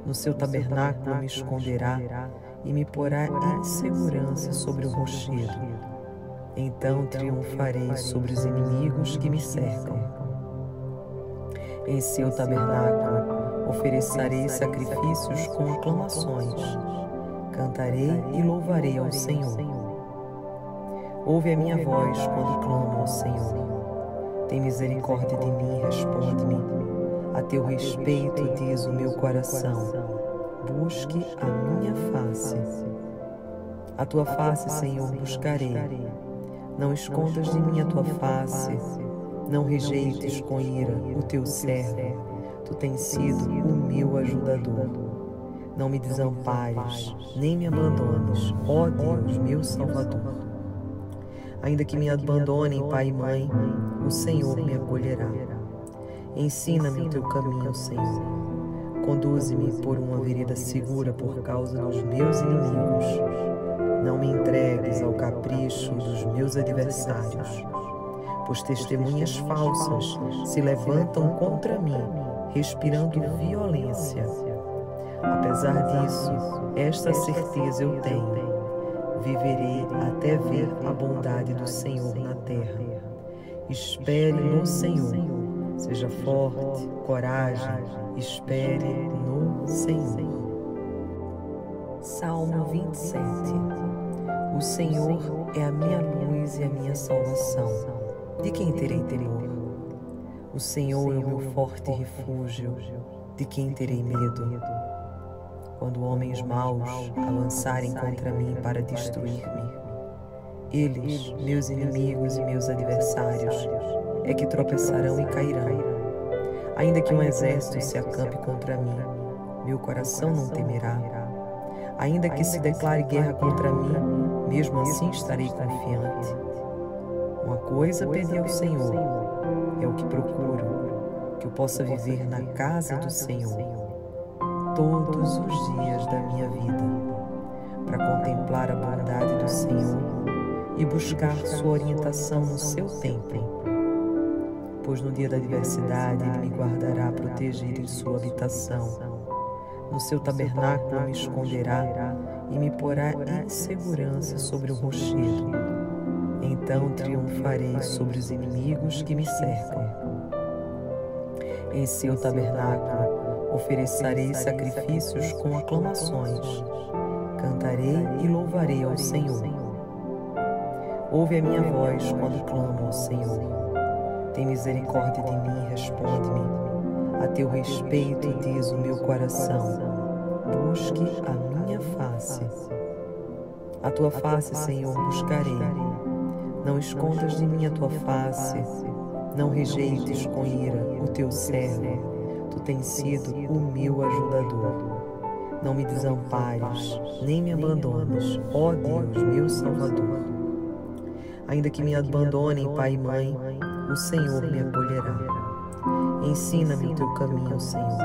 No seu tabernáculo me esconderá e me porá em segurança sobre o rochedo então triunfarei sobre os inimigos que me cercam. Em seu tabernáculo oferecerei sacrifícios com aclamações. Cantarei e louvarei ao Senhor. Ouve a minha voz quando clamo ao Senhor. Tem misericórdia de mim, responde-me. A teu respeito diz o meu coração. Busque a minha face. A tua face, Senhor, buscarei não escondas de mim a tua face, não rejeites com ira o teu servo. Tu tens sido o meu ajudador. Não me desampares, nem me abandones, ó Deus, meu Salvador. Ainda que me abandonem pai e mãe, o Senhor me acolherá. Ensina-me o teu caminho, Senhor. Conduze-me por uma vereda segura por causa dos meus inimigos. não me entregues ao capricho dos meus adversários, pois testemunhas falsas se levantam contra mim, respirando violência. Apesar disso, esta certeza eu tenho: viverei até ver a bondade do Senhor na terra. Espere no Senhor. Seja forte, coragem, espere no Senhor. Salmo 27 O Senhor é a minha luz e a minha salvação. De quem terei temor? O Senhor é o meu forte refúgio. De quem terei medo? Quando homens maus avançarem contra mim para destruir-me, eles, meus inimigos e meus adversários, é que tropeçarão e cairão. Ainda que um exército se acampe contra mim, meu coração não temerá Ainda que se declare guerra contra mim, mesmo assim estarei confiante. Uma coisa pedi ao Senhor, é o que procuro, que eu possa viver na casa do Senhor todos os dias da minha vida, para contemplar a bondade do Senhor e buscar sua orientação no seu templo. Pois no dia da adversidade Ele me guardará protegido em sua habitação no seu tabernáculo me esconderá e me porá em segurança sobre o rochedo. Então triunfarei sobre os inimigos que me cercam. Em seu tabernáculo oferecerei sacrifícios com aclamações. Cantarei e louvarei ao Senhor. Ouve a minha voz quando clamo ao Senhor. Tem misericórdia de mim, responde-me. A teu respeito diz o meu coração. Busque a minha face. A tua face, Senhor, buscarei. Não escondas de mim a tua face. Não rejeites com ira o teu servo. Tu tens sido o meu ajudador. Não me desampares, nem me abandones, ó Deus, meu Salvador. Ainda que me abandonem pai e mãe, o Senhor me acolherá. Ensina-me o teu caminho, Senhor.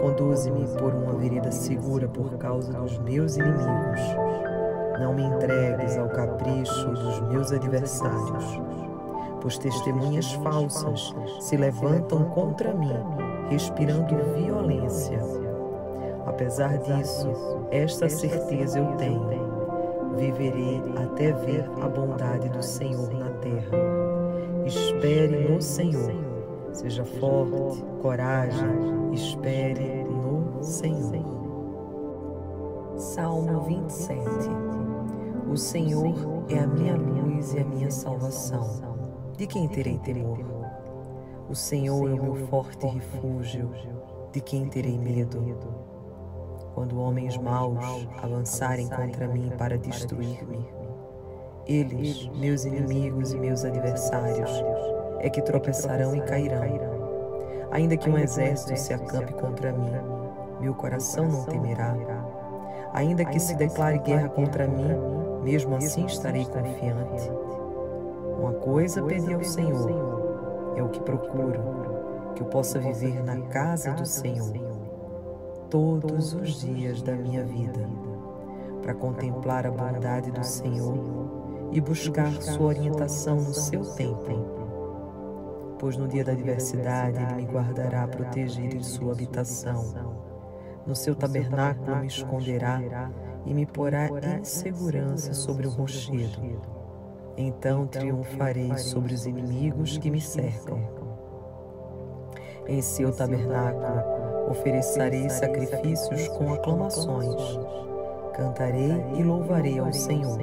Conduze-me por uma vereda segura por causa dos meus inimigos. Não me entregues ao capricho dos meus adversários, pois testemunhas falsas se levantam contra mim, respirando violência. Apesar disso, esta certeza eu tenho viverei até ver a bondade do Senhor na terra. Espere no Senhor. Seja forte, coragem, espere no Senhor. Salmo 27 O Senhor é a minha luz e a minha salvação. De quem terei temor? O Senhor é o meu forte refúgio. De quem terei medo? quando homens maus avançarem contra mim para destruir-me. Eles, meus inimigos e meus adversários, é que tropeçarão e cairão. Ainda que um exército se acampe contra mim, meu coração não temerá. Ainda que se declare guerra contra mim, mesmo assim estarei confiante. Uma coisa pedi ao Senhor, é o que procuro, que eu possa viver na casa do Senhor todos os dias da minha vida, para contemplar a bondade do Senhor e buscar sua orientação no seu tempo. Pois no dia da adversidade Ele me guardará protegido em sua habitação. No seu tabernáculo me esconderá e me porá em segurança sobre o rochedo. Então triunfarei sobre os inimigos que me cercam. Em seu tabernáculo Oferecerei sacrifícios com aclamações. Cantarei e louvarei ao Senhor.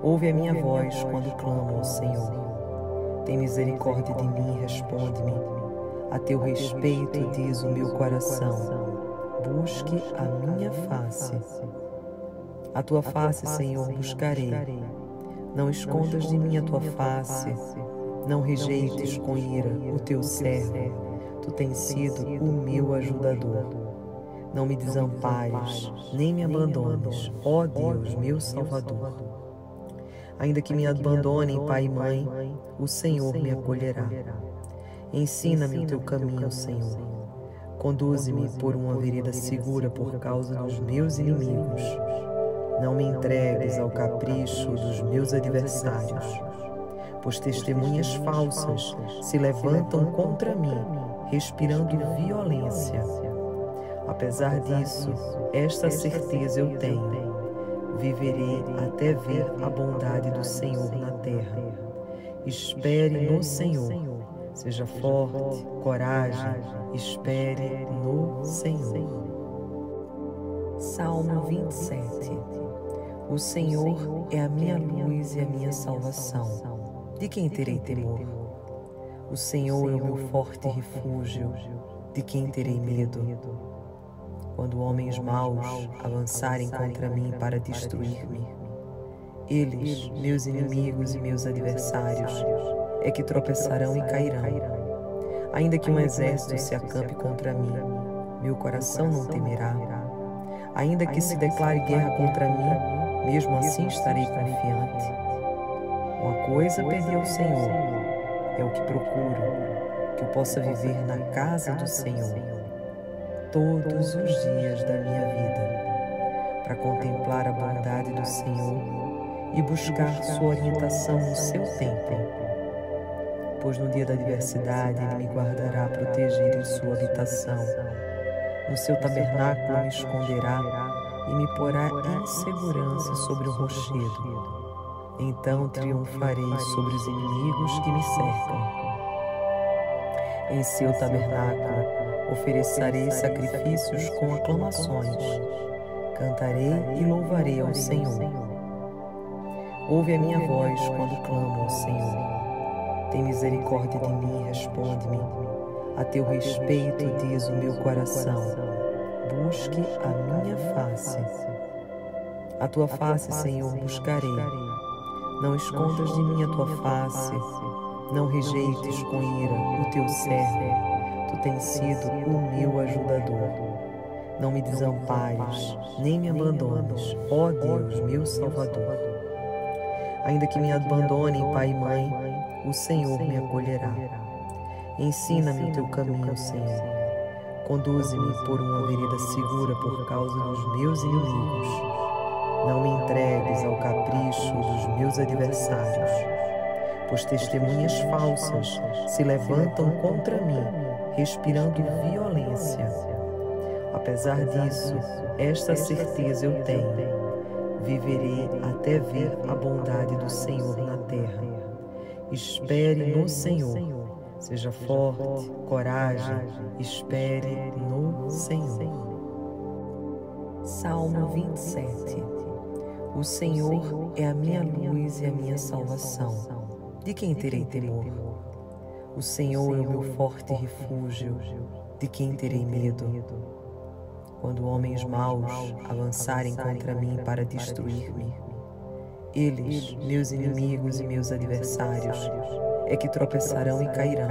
Ouve a minha voz quando clamo ao Senhor. Tem misericórdia de mim, responde-me. A teu respeito diz o meu coração. Busque a minha face. A tua face, Senhor, buscarei. Não escondas de mim a tua face. Não rejeites com ira o teu servo tu tens sido o meu ajudador. Não me desampares, nem me abandones, ó Deus, meu Salvador. Ainda que me abandonem pai e mãe, o Senhor me acolherá. Ensina-me o teu caminho, Senhor. Conduze-me por uma vereda segura por causa dos meus inimigos. Não me entregues ao capricho dos meus adversários, pois testemunhas falsas se levantam contra mim respirando violência. Apesar disso, esta certeza eu tenho: viverei até ver a bondade do Senhor na terra. Espere no Senhor. Seja forte, coragem, espere no Senhor. Salmo 27 O Senhor é a minha luz e a minha salvação. De quem terei temor? O Senhor é o meu forte refúgio, de quem terei medo? Quando homens maus avançarem contra mim para destruir-me, eles, meus inimigos e meus adversários, é que tropeçarão e cairão. Ainda que um exército se acampe contra mim, meu coração não temerá. Ainda que se declare guerra contra mim, mesmo assim estarei confiante. Uma coisa pedi ao Senhor. É o que procuro, que eu possa viver na casa do Senhor todos os dias da minha vida, para contemplar a bondade do Senhor e buscar sua orientação no seu tempo. Pois no dia da adversidade Ele me guardará protegido em sua habitação. No seu tabernáculo me esconderá e me porá em segurança sobre o rochedo. Então triunfarei sobre os inimigos que me cercam. Em seu tabernáculo oferecerei sacrifícios com aclamações. Cantarei e louvarei ao Senhor. Ouve a minha voz quando clamo ao Senhor. Tem misericórdia de mim, responde-me. A teu respeito diz o meu coração. Busque a minha face. A tua face, Senhor, buscarei. Não escondas de mim a tua face. Não rejeites com ira o teu servo. Tu tens sido o meu ajudador. Não me desampares, nem me abandones, ó Deus, meu Salvador. Ainda que me abandonem pai e mãe, o Senhor me acolherá. Ensina-me o teu caminho, Senhor. Conduze-me por uma vereda segura por causa dos meus inimigos. Não me entregues ao capricho dos meus adversários, pois testemunhas falsas se levantam contra mim, respirando violência. Apesar disso, esta certeza eu tenho viverei até ver a bondade do Senhor na terra. Espere no Senhor. Seja forte, coragem, espere no Senhor. Salmo 27 O Senhor é a minha luz e a minha salvação. De quem terei temor? O Senhor é o meu forte refúgio. De quem terei medo? quando homens maus avançarem contra mim para destruir-me. Eles, meus inimigos e meus adversários, é que tropeçarão e cairão.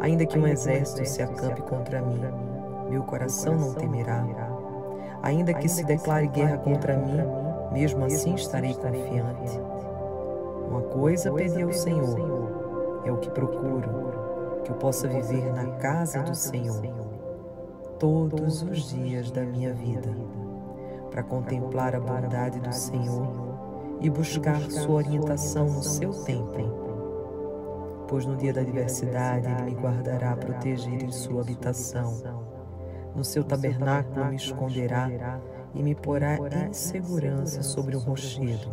Ainda que um exército se acampe contra mim, meu coração não temerá. Ainda que se declare guerra contra mim, mesmo assim estarei confiante. Uma coisa pedi ao Senhor, é o que procuro, que eu possa viver na casa do Senhor todos os dias da minha vida, para contemplar a bondade do Senhor e buscar sua orientação no seu tempo. Pois no dia da adversidade Ele me guardará proteger em sua habitação. No seu tabernáculo me esconderá e me porá em segurança sobre o rochedo.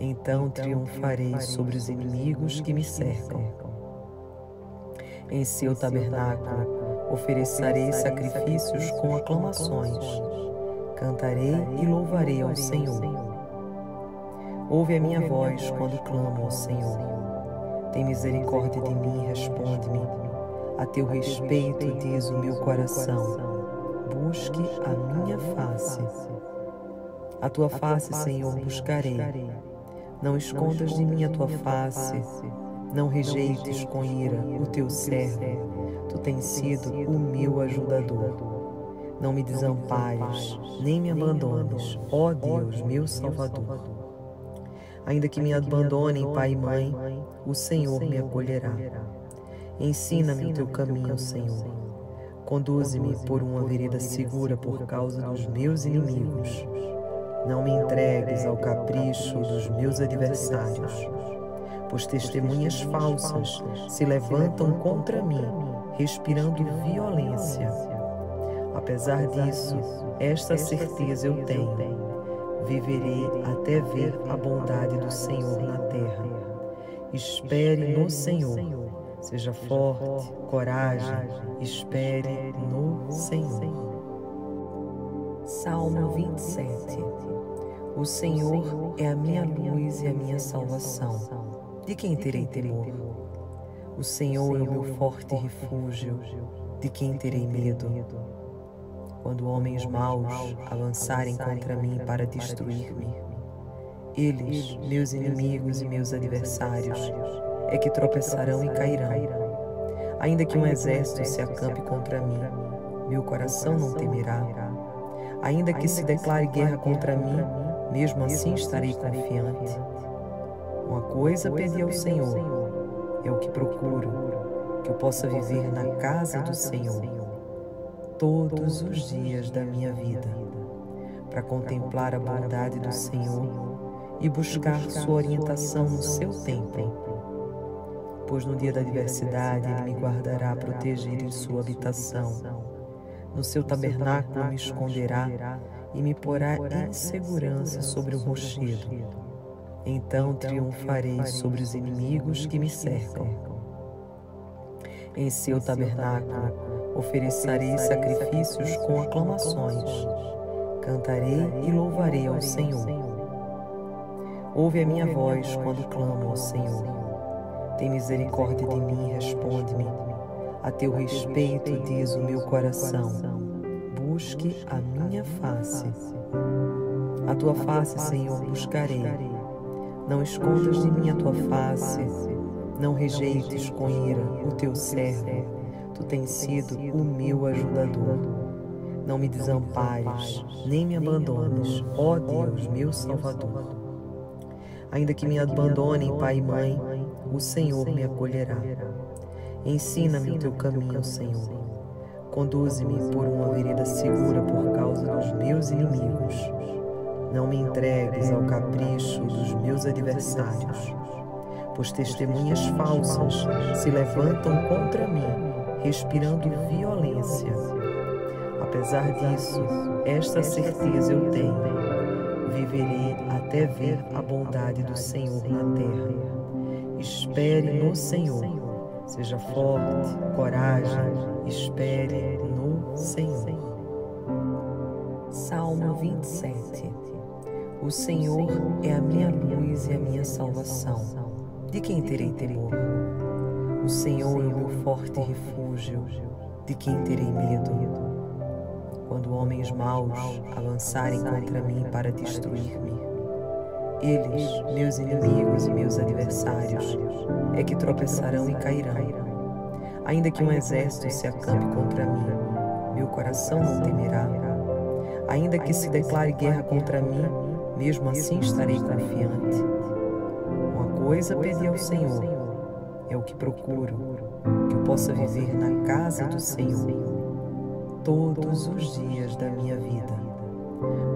Então triunfarei sobre os inimigos que me cercam. Em seu tabernáculo Oferecerei sacrifícios com aclamações. Cantarei e louvarei ao Senhor. Ouve a minha voz quando clamo ao Senhor. Tem misericórdia de mim, responde-me. A teu respeito diz o meu coração. Busque a minha face. A tua face, Senhor, buscarei. Não escondas de mim a tua face. Não rejeites com ira o teu servo Tu tens sido o meu ajudador. Não me desampares, nem me abandones, ó Deus, meu Salvador. Ainda que me abandonem pai e mãe, o Senhor me acolherá. Ensina-me o teu caminho, Senhor. Conduze-me por uma vereda segura por causa dos meus inimigos. Não me entregues ao capricho dos meus adversários, pois testemunhas falsas se levantam contra mim respirando violência. Apesar disso, esta certeza eu tenho: viverei até ver a bondade do Senhor na terra. Espere no Senhor. Seja forte, coragem, espere no Senhor. Salmo 27 O Senhor é a minha luz e a minha salvação. De quem terei temor? O Senhor é o meu forte refúgio, de quem terei medo? Quando homens maus avançarem contra mim para destruir-me, eles, meus inimigos e meus adversários, é que tropeçarão e cairão. Ainda que um exército se acampe contra mim, meu coração não temerá. Ainda que se declare guerra contra mim, mesmo assim estarei confiante. Uma coisa pedi ao Senhor é o que procuro, que eu possa viver na casa do Senhor todos os dias da minha vida, para contemplar a bondade do Senhor e buscar sua orientação no seu tempo. Pois no dia da adversidade Ele me guardará protegido em sua habitação. No seu tabernáculo me esconderá e me porá em segurança sobre o rochedo. Então triunfarei sobre os inimigos que me cercam. Em seu tabernáculo oferecerei sacrifícios com aclamações. Cantarei e louvarei ao Senhor. Ouve a minha voz quando clamo ao Senhor. Tem misericórdia de mim e responde-me. A teu respeito diz o meu coração. Busque a minha face. A tua face, Senhor, buscarei. Não escondas de mim a tua face. Não rejeites com ira o teu servo. Tu tens sido o meu ajudador. Não me desampares, nem me abandones, ó Deus, meu Salvador. Ainda que me abandonem pai e mãe, o Senhor me acolherá. Ensina-me o teu caminho, Senhor. Conduze-me por uma vereda segura por causa dos meus inimigos. Não me entregues ao capricho dos meus adversários, pois testemunhas falsas se levantam contra mim, respirando violência. Apesar disso, esta certeza eu tenho: viverei até ver a bondade do Senhor na terra. Espere no Senhor. Seja forte, coragem, espere no Senhor. Salmo 27 o Senhor é a minha luz e a minha salvação. De quem terei temor? O Senhor é o meu forte refúgio. De quem terei medo? Quando homens maus avançarem contra mim para destruir-me, eles, meus inimigos e meus adversários, é que tropeçarão e cairão. Ainda que um exército se acampe contra mim, meu coração não temerá. Ainda que se declare guerra contra mim, mesmo assim estarei confiante. Uma coisa pedi ao Senhor, é o que procuro, que eu possa viver na casa do Senhor todos os dias da minha vida,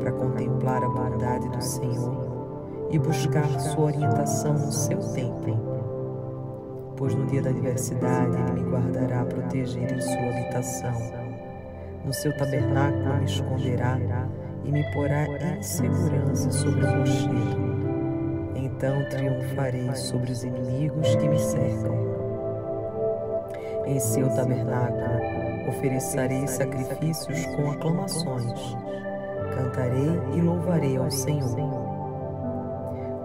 para contemplar a bondade do Senhor e buscar sua orientação no seu tempo. Pois no dia da adversidade Ele me guardará protegido em sua habitação. No seu tabernáculo me esconderá e me porá em segurança sobre o rochedo. Então triunfarei sobre os inimigos que me cercam. Em seu tabernáculo oferecerei sacrifícios com aclamações. Cantarei e louvarei ao Senhor.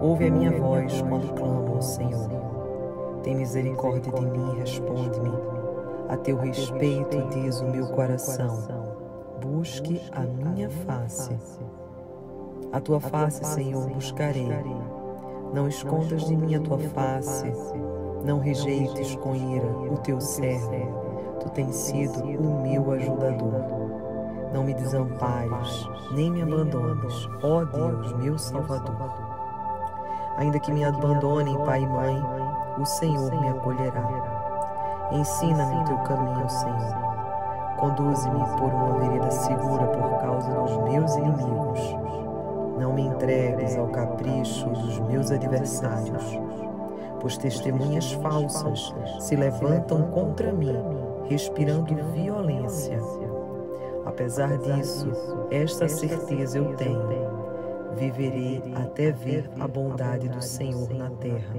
Ouve a minha voz quando clamo ao Senhor. Tem misericórdia de mim e responde-me. A teu respeito diz o meu coração busque a minha face. A tua face, Senhor, buscarei. Não escondas de mim a tua face. Não rejeites com ira o teu servo. Tu tens sido o meu ajudador. Não me desampares, nem me abandones, ó Deus, meu Salvador. Ainda que me abandonem pai e mãe, o Senhor me acolherá. Ensina-me o teu caminho, Senhor Conduze-me por uma vereda segura por causa dos meus inimigos. Não me entregues ao capricho dos meus adversários, pois testemunhas falsas se levantam contra mim, respirando violência. Apesar disso, esta certeza eu tenho: viverei até ver a bondade do Senhor na terra.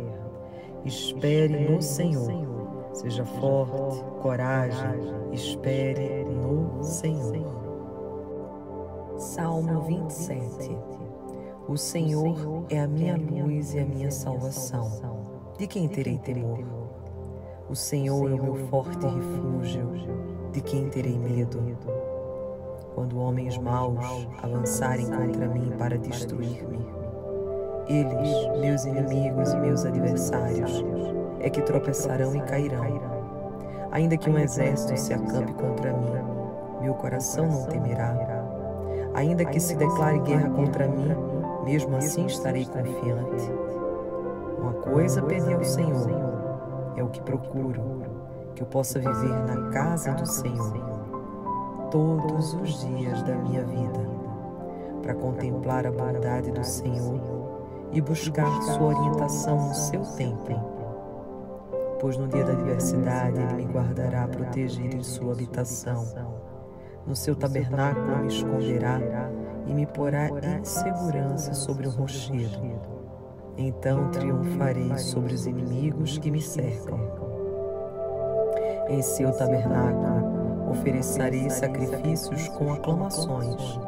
Espere no Senhor. Seja forte, coragem, espere no Senhor. Salmo 27 O Senhor é a minha luz e a minha salvação. De quem terei temor? O Senhor é o meu forte refúgio. De quem terei medo? Quando homens maus avançarem contra mim para destruir-me, eles, meus inimigos e meus adversários, é que tropeçarão e cairão. Ainda que um exército se acampe contra mim, meu coração não temerá. Ainda que se declare guerra contra mim, mesmo assim estarei confiante. Uma coisa pedi ao Senhor, é o que procuro, que eu possa viver na casa do Senhor todos os dias da minha vida, para contemplar a bondade do Senhor e buscar sua orientação no seu tempo pois no dia da adversidade ele me guardará protegido em sua habitação. No seu tabernáculo me esconderá e me porá em segurança sobre o rochedo. Então triunfarei sobre os inimigos que me cercam. Em seu tabernáculo oferecerei sacrifícios com aclamações.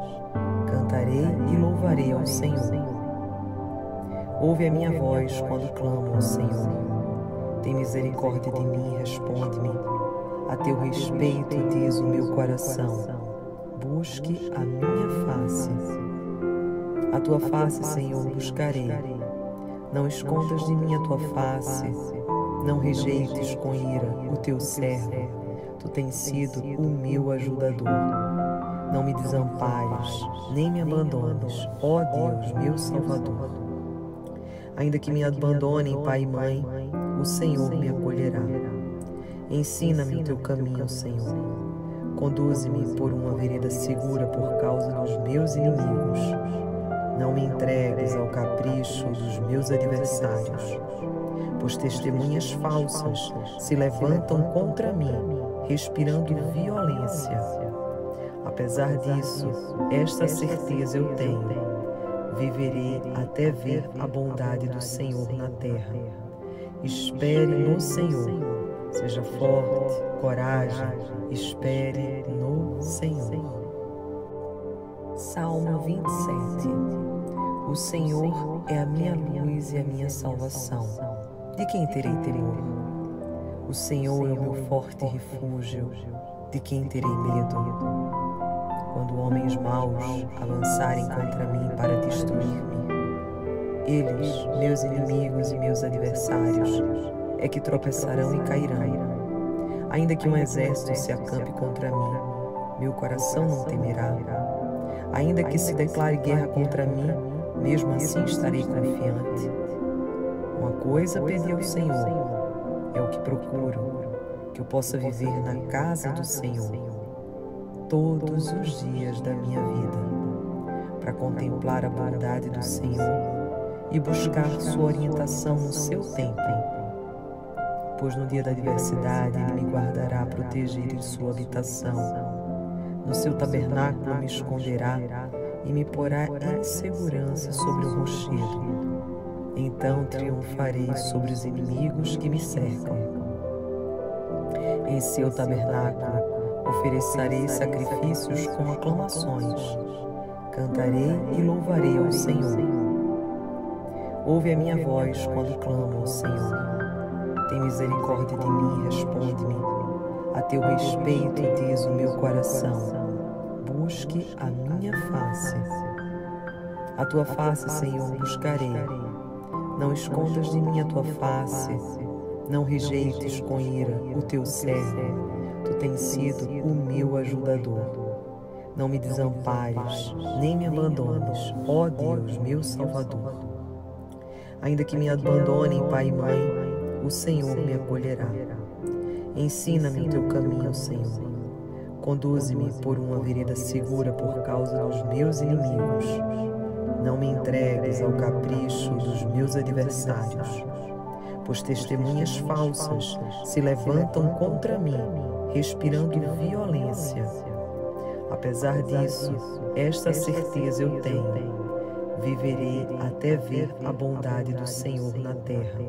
Cantarei e louvarei ao Senhor. Ouve a minha voz quando clamo ao Senhor. Tem misericórdia de mim, responde-me. A teu respeito diz o meu coração. Busque a minha face. A tua face, Senhor, buscarei. Não escondas de mim a tua face. Não rejeites com ira o teu servo. Tu tens sido o meu ajudador. Não me desampares, nem me abandones, ó Deus, meu Salvador. Ainda que me abandonem pai e mãe, o Senhor me acolherá. Ensina-me o teu caminho, Senhor. Conduze-me por uma vereda segura por causa dos meus inimigos. Não me entregues ao capricho dos meus adversários, pois testemunhas falsas se levantam contra mim, respirando violência. Apesar disso, esta certeza eu tenho viverei até ver a bondade do Senhor na terra. Espere no Senhor. Seja forte, coragem, espere no Senhor. Salmo 27 O Senhor é a minha luz e a minha salvação. De quem terei temor? O Senhor é o meu forte refúgio. De quem terei medo? quando homens maus avançarem contra mim para destruir-me. Eles, meus inimigos e meus adversários, é que tropeçarão e cairão. Ainda que um exército se acampe contra mim, meu coração não temerá. Ainda que se declare guerra contra mim, mesmo assim estarei confiante. Uma coisa pedi ao Senhor, é o que procuro, que eu possa viver na casa do Senhor todos os dias da minha vida, para contemplar a bondade do Senhor e buscar sua orientação no seu tempo. Pois no dia da adversidade ele me guardará protegido em sua habitação. No seu tabernáculo me esconderá e me porá em segurança sobre o rochedo. Então triunfarei sobre os inimigos que me cercam. Em seu tabernáculo Oferecerei sacrifícios com aclamações. Cantarei e louvarei ao Senhor. Ouve a minha voz quando clamo ao Senhor. Tem misericórdia de mim, responde-me. A teu respeito diz o meu coração. Busque a minha face. A tua face, Senhor, buscarei. Não escondas de mim a tua face. Não rejeites com ira o teu servo Tu tens sido o meu ajudador. Não me desampares, nem me abandones, ó Deus, meu Salvador. Ainda que me abandonem pai e mãe, o Senhor me acolherá. Ensina-me teu caminho, Senhor. Conduze-me por uma vereda segura por causa dos meus inimigos. Não me entregues ao capricho dos meus adversários, pois testemunhas falsas se levantam contra mim respirando violência. Apesar disso, esta certeza eu tenho: viverei até ver a bondade do Senhor na terra.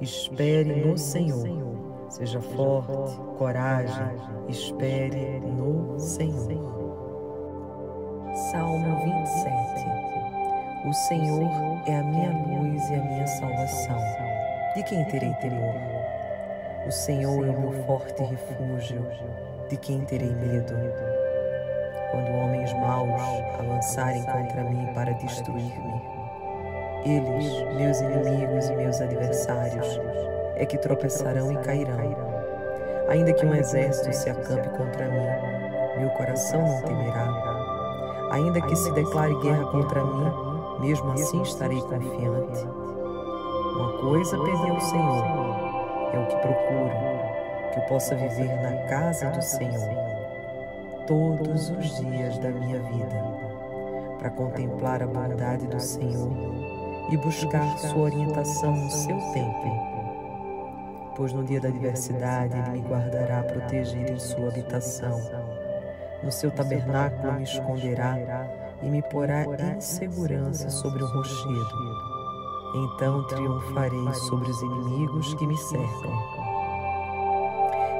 Espere no Senhor. Seja forte, coragem, espere no Senhor. Salmo 27 O Senhor é a minha luz e a minha salvação. De quem terei temor? O Senhor é o meu forte refúgio, de quem terei medo? Quando homens maus avançarem contra mim para destruir-me, eles, meus inimigos e meus adversários, é que tropeçarão e cairão. Ainda que um exército se acampe contra mim, meu coração não temerá. Ainda que se declare guerra contra mim, mesmo assim estarei confiante. Uma coisa pedi ao Senhor é o que procuro, que eu possa viver na casa do Senhor todos os dias da minha vida, para contemplar a bondade do Senhor e buscar sua orientação no seu tempo. Pois no dia da adversidade Ele me guardará protegido em sua habitação. No seu tabernáculo me esconderá e me porá em segurança sobre o rochedo. Então triunfarei sobre os inimigos que me cercam.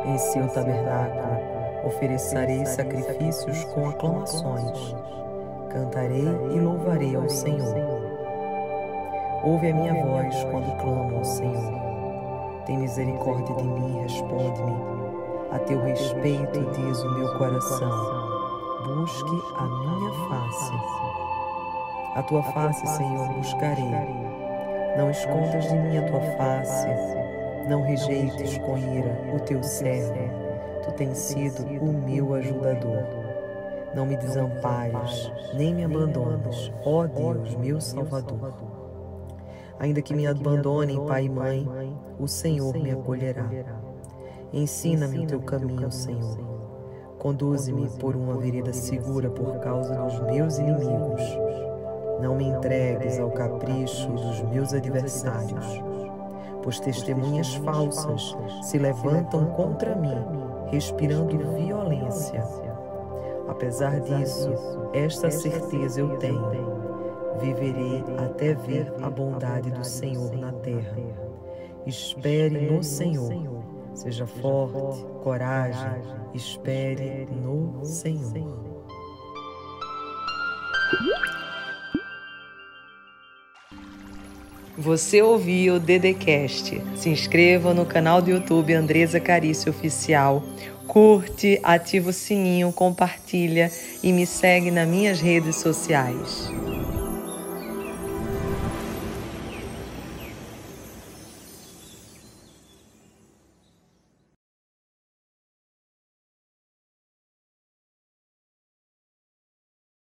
Em seu tabernáculo oferecerei sacrifícios com aclamações. Cantarei e louvarei ao Senhor. Ouve a minha voz quando clamo ao Senhor. Tem misericórdia de mim, responde-me. A teu respeito diz o meu coração. Busque a minha face. A tua face, Senhor, buscarei não escondas de mim a tua face, não rejeites com ira o teu servo. Tu tens sido o meu ajudador. Não me desampares, nem me abandones, ó Deus, meu Salvador. Ainda que me abandonem pai e mãe, o Senhor me acolherá. Ensina-me o teu caminho, Senhor. Conduze-me por uma vereda segura por causa dos meus inimigos. não me entregues ao capricho dos meus adversários, pois testemunhas falsas se levantam contra mim, respirando violência. Apesar disso, esta certeza eu tenho: viverei até ver a bondade do Senhor na terra. Espere no Senhor. Seja forte, coragem, espere no Senhor. Você ouviu o Dedecast. Se inscreva no canal do YouTube Andresa Carício Oficial. Curte, ativa o sininho, compartilha e me segue nas minhas redes sociais.